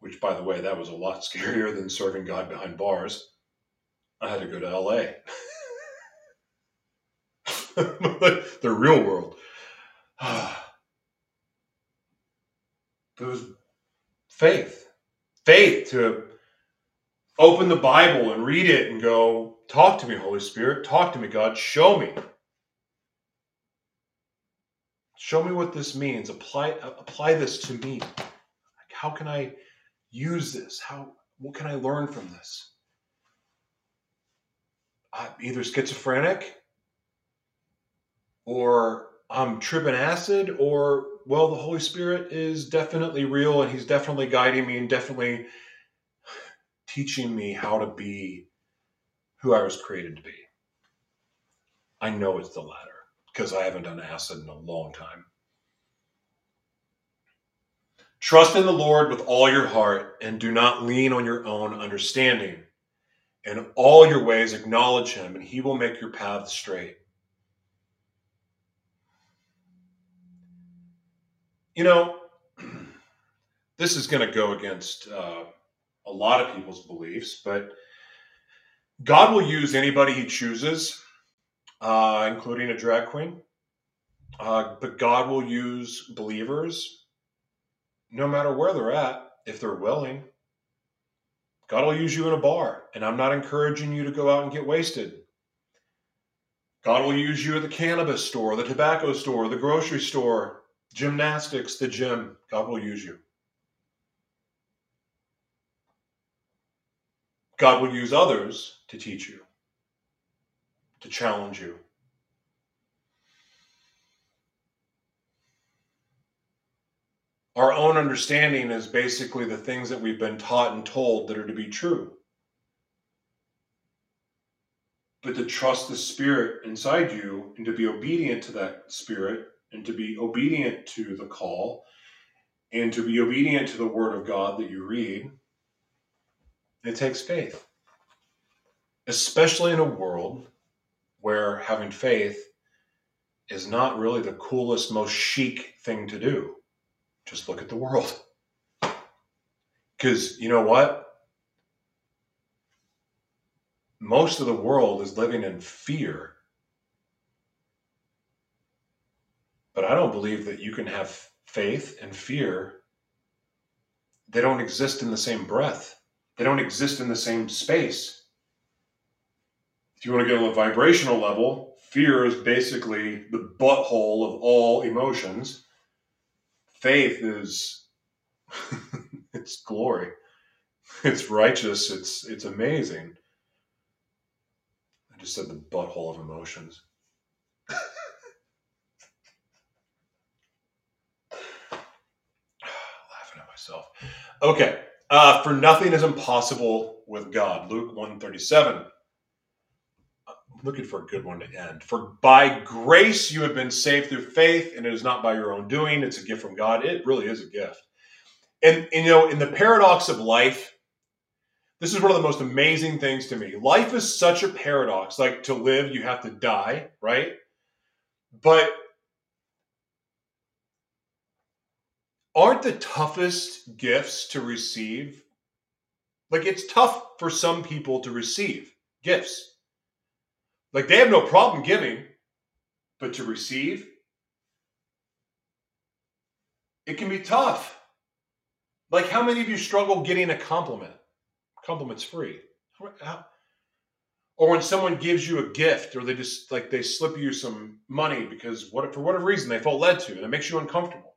Which, by the way, that was a lot scarier than serving God behind bars. I had to go to LA. the real world. It was faith. Faith to open the Bible and read it and go, Talk to me, Holy Spirit. Talk to me, God. Show me. Show me what this means. Apply apply this to me. Like How can I use this? How what can I learn from this? I'm either schizophrenic or I'm tripping acid or well, the Holy Spirit is definitely real and He's definitely guiding me and definitely teaching me how to be who I was created to be. I know it's the latter because I haven't done acid in a long time. Trust in the Lord with all your heart and do not lean on your own understanding. In all your ways, acknowledge Him, and He will make your paths straight. You know, this is going to go against uh, a lot of people's beliefs, but God will use anybody He chooses, uh, including a drag queen. Uh, but God will use believers no matter where they're at if they're willing. God will use you in a bar, and I'm not encouraging you to go out and get wasted. God will use you at the cannabis store, the tobacco store, the grocery store, Gymnastics, the gym, God will use you. God will use others to teach you, to challenge you. Our own understanding is basically the things that we've been taught and told that are to be true. But to trust the Spirit inside you and to be obedient to that Spirit and to be obedient to the call and to be obedient to the Word of God that you read, it takes faith. Especially in a world where having faith is not really the coolest, most chic thing to do. Just look at the world. Because you know what? Most of the world is living in fear. But I don't believe that you can have faith and fear. They don't exist in the same breath, they don't exist in the same space. If you want to get on a vibrational level, fear is basically the butthole of all emotions. Faith is it's glory. It's righteous. It's it's amazing. I just said the butthole of emotions laughing at myself okay uh, for nothing is impossible with god luke 137 looking for a good one to end. For by grace you have been saved through faith, and it is not by your own doing, it's a gift from God. It really is a gift. And, and, you know, in the paradox of life, this is one of the most amazing things to me. Life is such a paradox. Like to live, you have to die, right? But aren't the toughest gifts to receive? Like it's tough for some people to receive gifts like they have no problem giving, but to receive, it can be tough. Like how many of you struggle getting a compliment? Compliment's free. Or when someone gives you a gift or they just like they slip you some money because what for whatever reason they felt led to and it makes you uncomfortable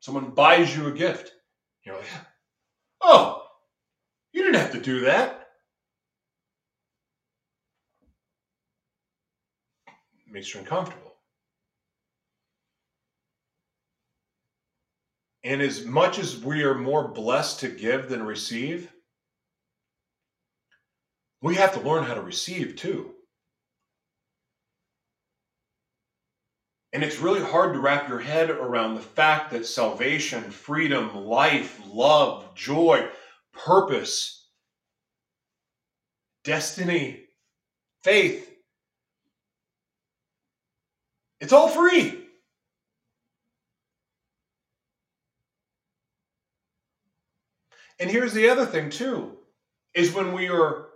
someone buys you a gift you're like oh you didn't have to do that makes you uncomfortable. And as much as we are more blessed to give than receive, we have to learn how to receive too. And it's really hard to wrap your head around the fact that salvation, freedom, life, love, joy, purpose, destiny, faith, it's all free. And here's the other thing, too, is when we are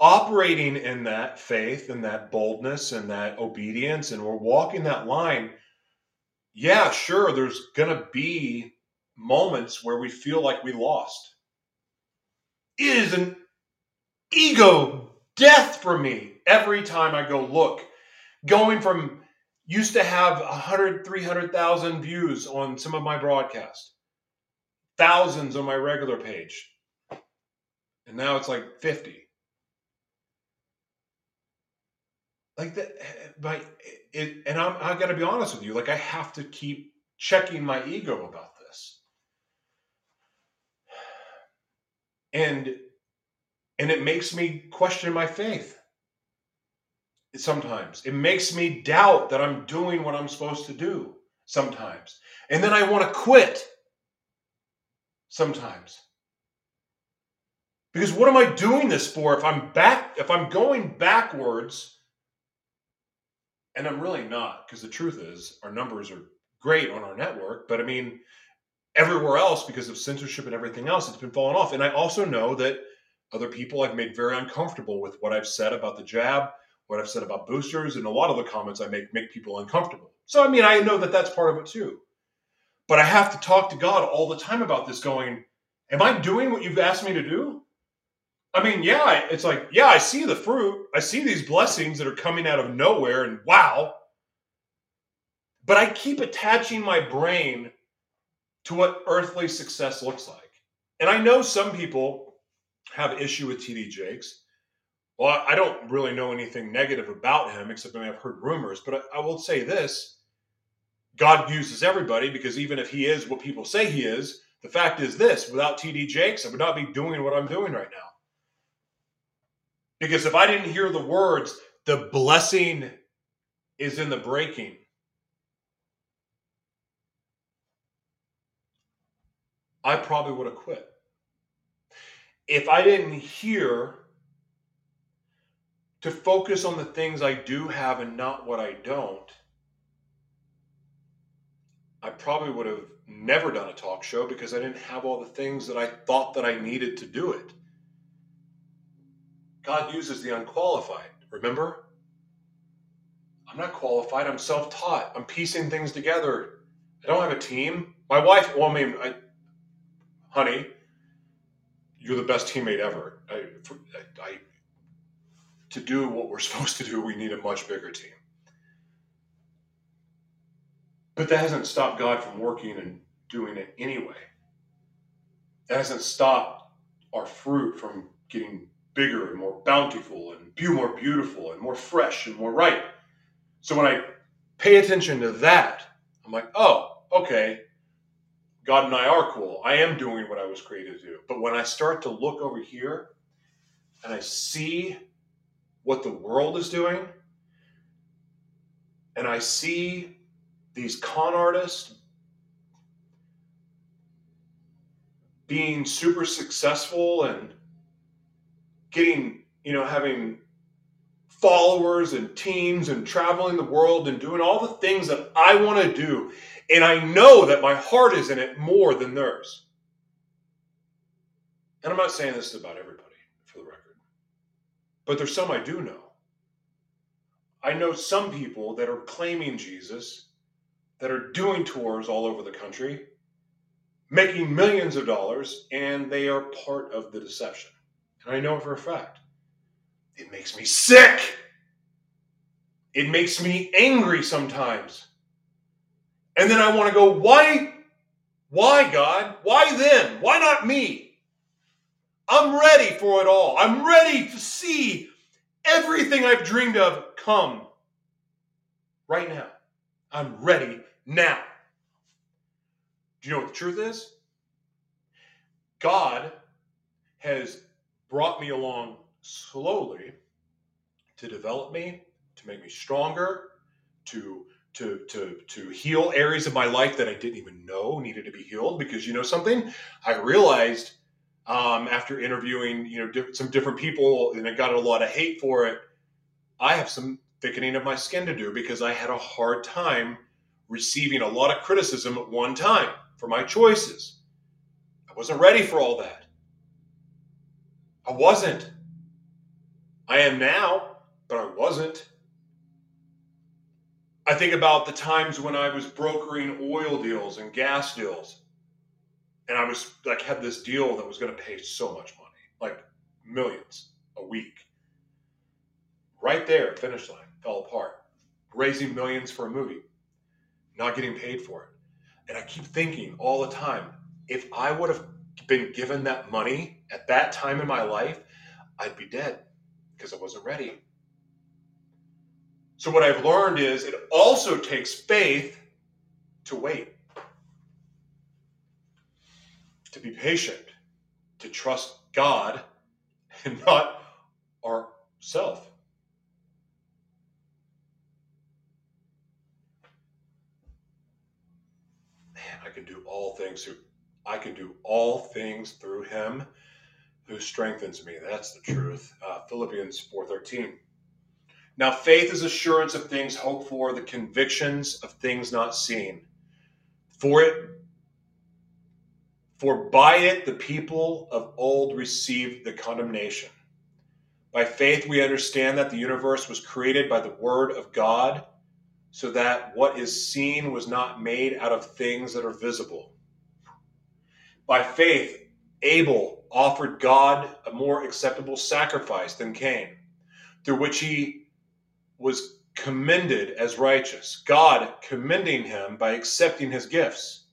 operating in that faith and that boldness and that obedience and we're walking that line, yeah, sure, there's going to be moments where we feel like we lost. It is an ego death for me every time I go look. Going from used to have 100 300,000 views on some of my broadcasts thousands on my regular page and now it's like 50 like that my it, and I'm I got to be honest with you like I have to keep checking my ego about this and and it makes me question my faith sometimes. It makes me doubt that I'm doing what I'm supposed to do sometimes. And then I want to quit sometimes. Because what am I doing this for if I'm back if I'm going backwards and I'm really not because the truth is our numbers are great on our network, but I mean everywhere else because of censorship and everything else it's been falling off. And I also know that other people I've made very uncomfortable with what I've said about the jab what I've said about boosters, and a lot of the comments I make make people uncomfortable. So, I mean, I know that that's part of it too. But I have to talk to God all the time about this, going, Am I doing what you've asked me to do? I mean, yeah, it's like, yeah, I see the fruit. I see these blessings that are coming out of nowhere, and wow. But I keep attaching my brain to what earthly success looks like. And I know some people have issue with TD Jakes well, I don't really know anything negative about him, except I mean, I've heard rumors. But I, I will say this: God uses everybody because even if he is what people say he is, the fact is this without TD Jakes, I would not be doing what I'm doing right now. Because if I didn't hear the words, the blessing is in the breaking, I probably would have quit. If I didn't hear to focus on the things I do have and not what I don't, I probably would have never done a talk show because I didn't have all the things that I thought that I needed to do it. God uses the unqualified, remember? I'm not qualified, I'm self taught. I'm piecing things together. I don't have a team. My wife, well, I mean, I, honey, you're the best teammate ever. I, I, to do what we're supposed to do, we need a much bigger team. But that hasn't stopped God from working and doing it anyway. That hasn't stopped our fruit from getting bigger and more bountiful and be more beautiful and more fresh and more ripe. So when I pay attention to that, I'm like, oh, okay, God and I are cool. I am doing what I was created to do. But when I start to look over here and I see what the world is doing, and I see these con artists being super successful and getting, you know, having followers and teams and traveling the world and doing all the things that I want to do. And I know that my heart is in it more than theirs. And I'm not saying this is about everybody, for the record, but there's some I do know. I know some people that are claiming Jesus that are doing tours all over the country, making millions of dollars, and they are part of the deception. And I know for a fact. It makes me sick. It makes me angry sometimes. And then I want to go, why? Why, God? Why them? Why not me? I'm ready for it all. I'm ready to see everything I've dreamed of come right now. I'm ready now. Do you know what the truth is? God has brought me along slowly to develop me, to make me stronger, to to to to heal areas of my life that I didn't even know needed to be healed. Because you know something, I realized um, after interviewing you know diff- some different people, and I got a lot of hate for it. I have some thickening of my skin to do because I had a hard time receiving a lot of criticism at one time for my choices. I wasn't ready for all that. I wasn't. I am now, but I wasn't. I think about the times when I was brokering oil deals and gas deals. And I was like, had this deal that was going to pay so much money, like millions a week. Right there, finish line, fell apart. Raising millions for a movie not getting paid for it. And I keep thinking all the time, if I would have been given that money at that time in my life, I'd be dead because I wasn't ready. So, what I've learned is it also takes faith to wait, to be patient, to trust God and not ourself. can do all things through I can do all things through him who strengthens me. That's the truth. Uh, Philippians 4:13. Now faith is assurance of things hoped for, the convictions of things not seen. For it for by it the people of old received the condemnation. By faith we understand that the universe was created by the word of God so that what is seen was not made out of things that are visible. By faith, Abel offered God a more acceptable sacrifice than Cain, through which he was commended as righteous, God commending him by accepting his gifts.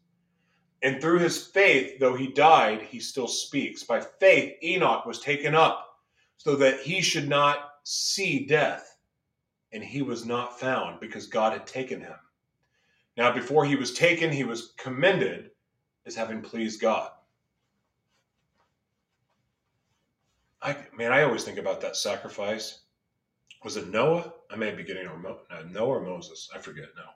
And through his faith, though he died, he still speaks. By faith, Enoch was taken up so that he should not see death and he was not found because God had taken him. Now, before he was taken, he was commended as having pleased God. I man, I always think about that sacrifice. Was it Noah? I may be getting Mo- Noah or Moses. I forget now.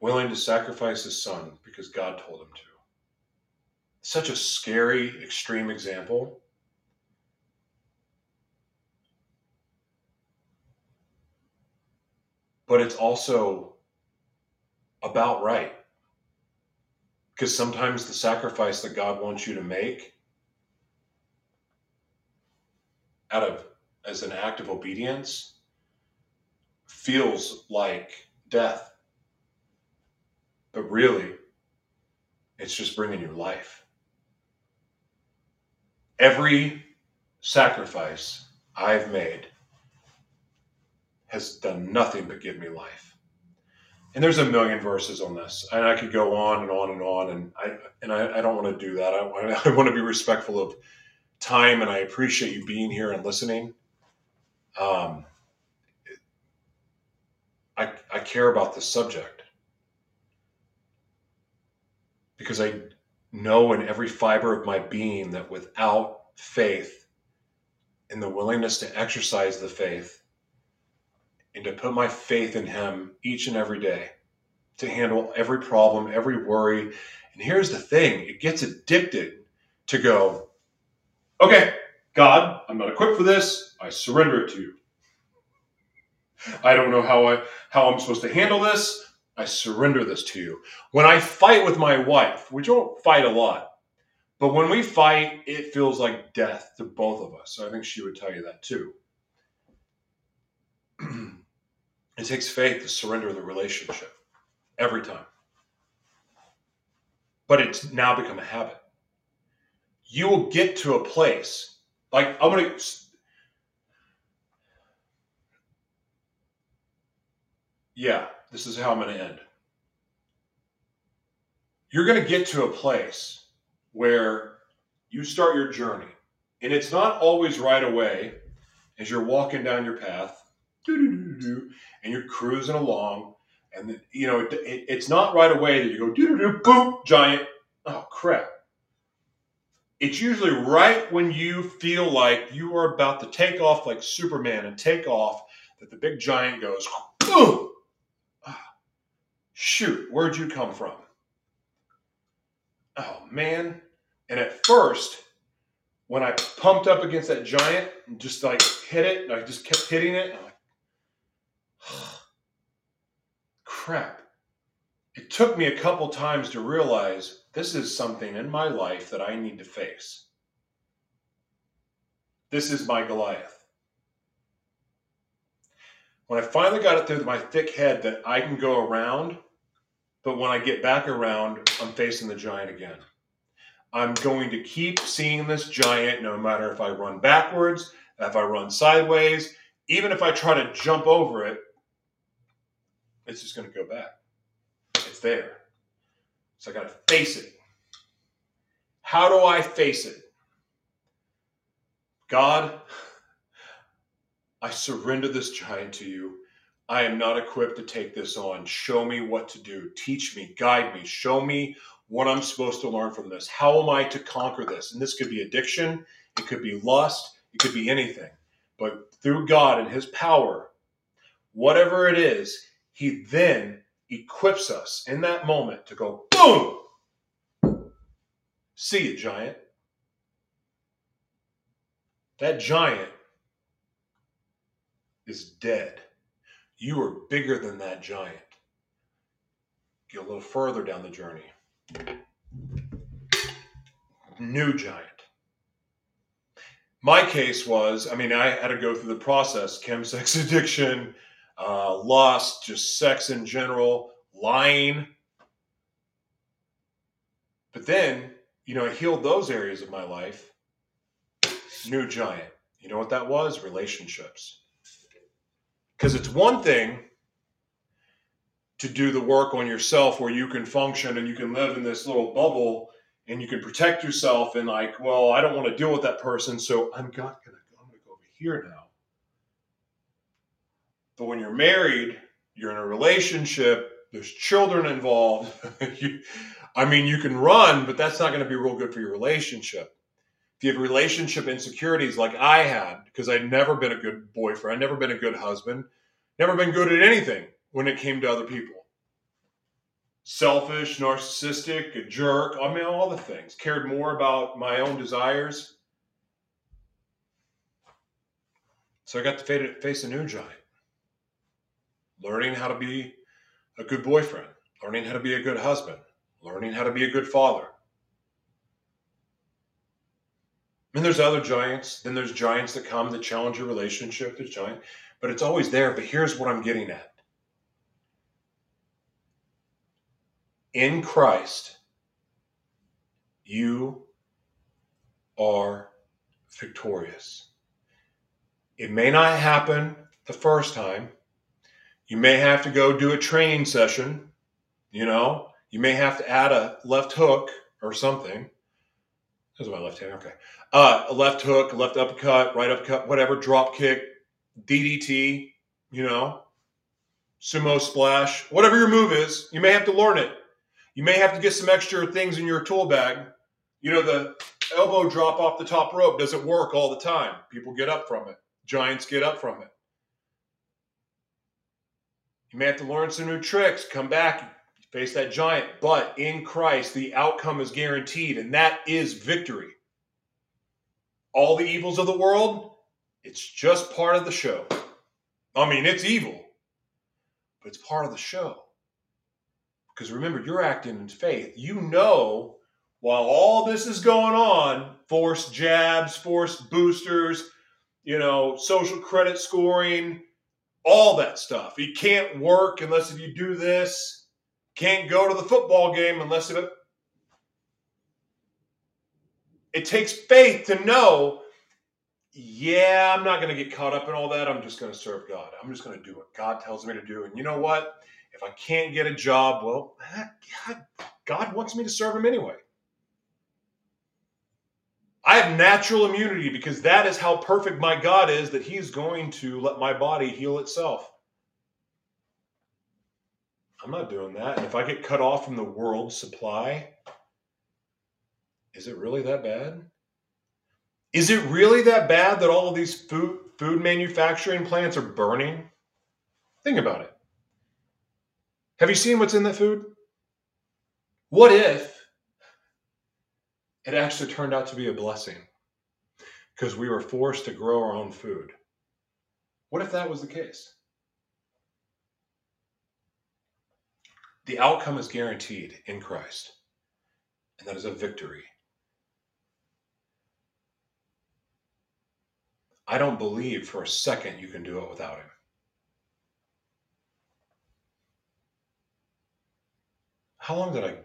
Willing to sacrifice his son because God told him to. Such a scary, extreme example. But it's also about right. Because sometimes the sacrifice that God wants you to make out of as an act of obedience feels like death. But really, it's just bringing you life. Every sacrifice I've made has done nothing but give me life. And there's a million verses on this, and I could go on and on and on, and I and I, I don't want to do that. I, I want to be respectful of time, and I appreciate you being here and listening. Um, I, I care about this subject because I know in every fiber of my being that without faith and the willingness to exercise the faith and to put my faith in Him each and every day to handle every problem, every worry. And here's the thing it gets addicted to go, okay, God, I'm not equipped for this. I surrender it to you. I don't know how I how I'm supposed to handle this. I surrender this to you. When I fight with my wife, we don't fight a lot, but when we fight, it feels like death to both of us. I think she would tell you that too. it takes faith to surrender the relationship every time. But it's now become a habit. You will get to a place like I'm gonna. Yeah, this is how I'm gonna end. You're gonna get to a place where you start your journey, and it's not always right away as you're walking down your path, and you're cruising along, and you know it, it, it's not right away that you go doo doo doo boom giant. Oh crap! It's usually right when you feel like you are about to take off like Superman and take off that the big giant goes, Boom! Ah, shoot, where'd you come from? Oh man. And at first, when I pumped up against that giant and just like hit it, I just kept hitting it, like, crap. It took me a couple times to realize this is something in my life that I need to face. This is my Goliath. When I finally got it through my thick head that I can go around, but when I get back around, I'm facing the giant again. I'm going to keep seeing this giant no matter if I run backwards, if I run sideways, even if I try to jump over it, it's just going to go back. There. So I got to face it. How do I face it? God, I surrender this giant to you. I am not equipped to take this on. Show me what to do. Teach me, guide me, show me what I'm supposed to learn from this. How am I to conquer this? And this could be addiction, it could be lust, it could be anything. But through God and His power, whatever it is, He then equips us in that moment to go boom. See you, giant. That giant is dead. You are bigger than that giant. Get a little further down the journey. New giant. My case was, I mean, I had to go through the process chemsex addiction, uh, lust, just sex in general, lying. But then, you know, I healed those areas of my life. New giant. You know what that was? Relationships. Because it's one thing to do the work on yourself where you can function and you can live in this little bubble and you can protect yourself and like, well, I don't want to deal with that person, so I'm not gonna I'm gonna go over here now. But when you're married you're in a relationship, there's children involved. you, I mean, you can run, but that's not going to be real good for your relationship. If you have relationship insecurities like I had, because I'd never been a good boyfriend, I'd never been a good husband, never been good at anything when it came to other people. Selfish, narcissistic, a jerk, I mean, all the things. Cared more about my own desires. So I got to face a new giant. Learning how to be a good boyfriend, learning how to be a good husband, learning how to be a good father. And there's other giants. Then there's giants that come that challenge your relationship. There's giant, but it's always there. But here's what I'm getting at. In Christ, you are victorious. It may not happen the first time. You may have to go do a training session, you know, you may have to add a left hook or something. This is my left hand. Okay. Uh, a left hook, left uppercut, right uppercut, whatever, drop kick, DDT, you know, sumo splash, whatever your move is, you may have to learn it. You may have to get some extra things in your tool bag. You know, the elbow drop off the top rope doesn't work all the time. People get up from it, giants get up from it. You may have to learn some new tricks, come back, face that giant. But in Christ, the outcome is guaranteed, and that is victory. All the evils of the world, it's just part of the show. I mean, it's evil, but it's part of the show. Because remember, you're acting in faith. You know, while all this is going on, forced jabs, forced boosters, you know, social credit scoring, all that stuff. It can't work unless if you do this can't go to the football game unless it. It takes faith to know, yeah, I'm not going to get caught up in all that. I'm just going to serve God. I'm just going to do what God tells me to do. And you know what? If I can't get a job, well, God wants me to serve Him anyway. I have natural immunity because that is how perfect my God is that He's going to let my body heal itself. I'm not doing that. If I get cut off from the world supply, is it really that bad? Is it really that bad that all of these food food manufacturing plants are burning? Think about it. Have you seen what's in that food? What if it actually turned out to be a blessing because we were forced to grow our own food? What if that was the case? The outcome is guaranteed in Christ, and that is a victory. I don't believe for a second you can do it without Him. How long did I?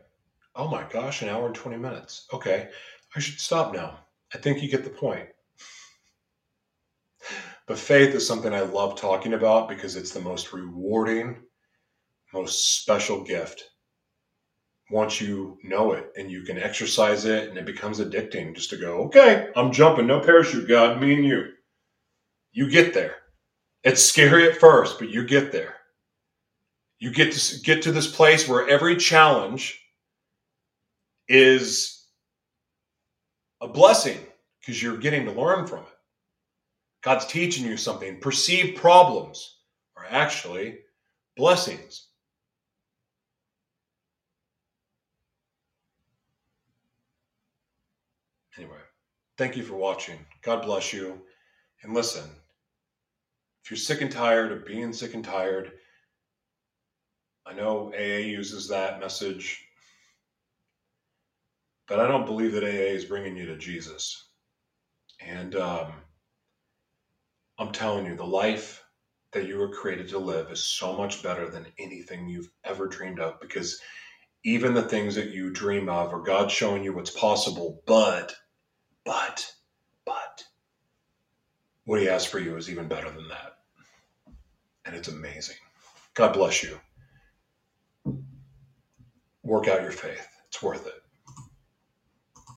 Oh my gosh, an hour and 20 minutes. Okay, I should stop now. I think you get the point. But faith is something I love talking about because it's the most rewarding most special gift once you know it and you can exercise it and it becomes addicting just to go, okay, I'm jumping, no parachute, God, me and you. You get there. It's scary at first, but you get there. You get to get to this place where every challenge is a blessing because you're getting to learn from it. God's teaching you something. Perceived problems are actually blessings. Anyway, thank you for watching. God bless you. And listen, if you're sick and tired of being sick and tired, I know AA uses that message, but I don't believe that AA is bringing you to Jesus. And um, I'm telling you, the life that you were created to live is so much better than anything you've ever dreamed of because even the things that you dream of or God showing you what's possible, but but, but, what he has for you is even better than that. And it's amazing. God bless you. Work out your faith. It's worth it.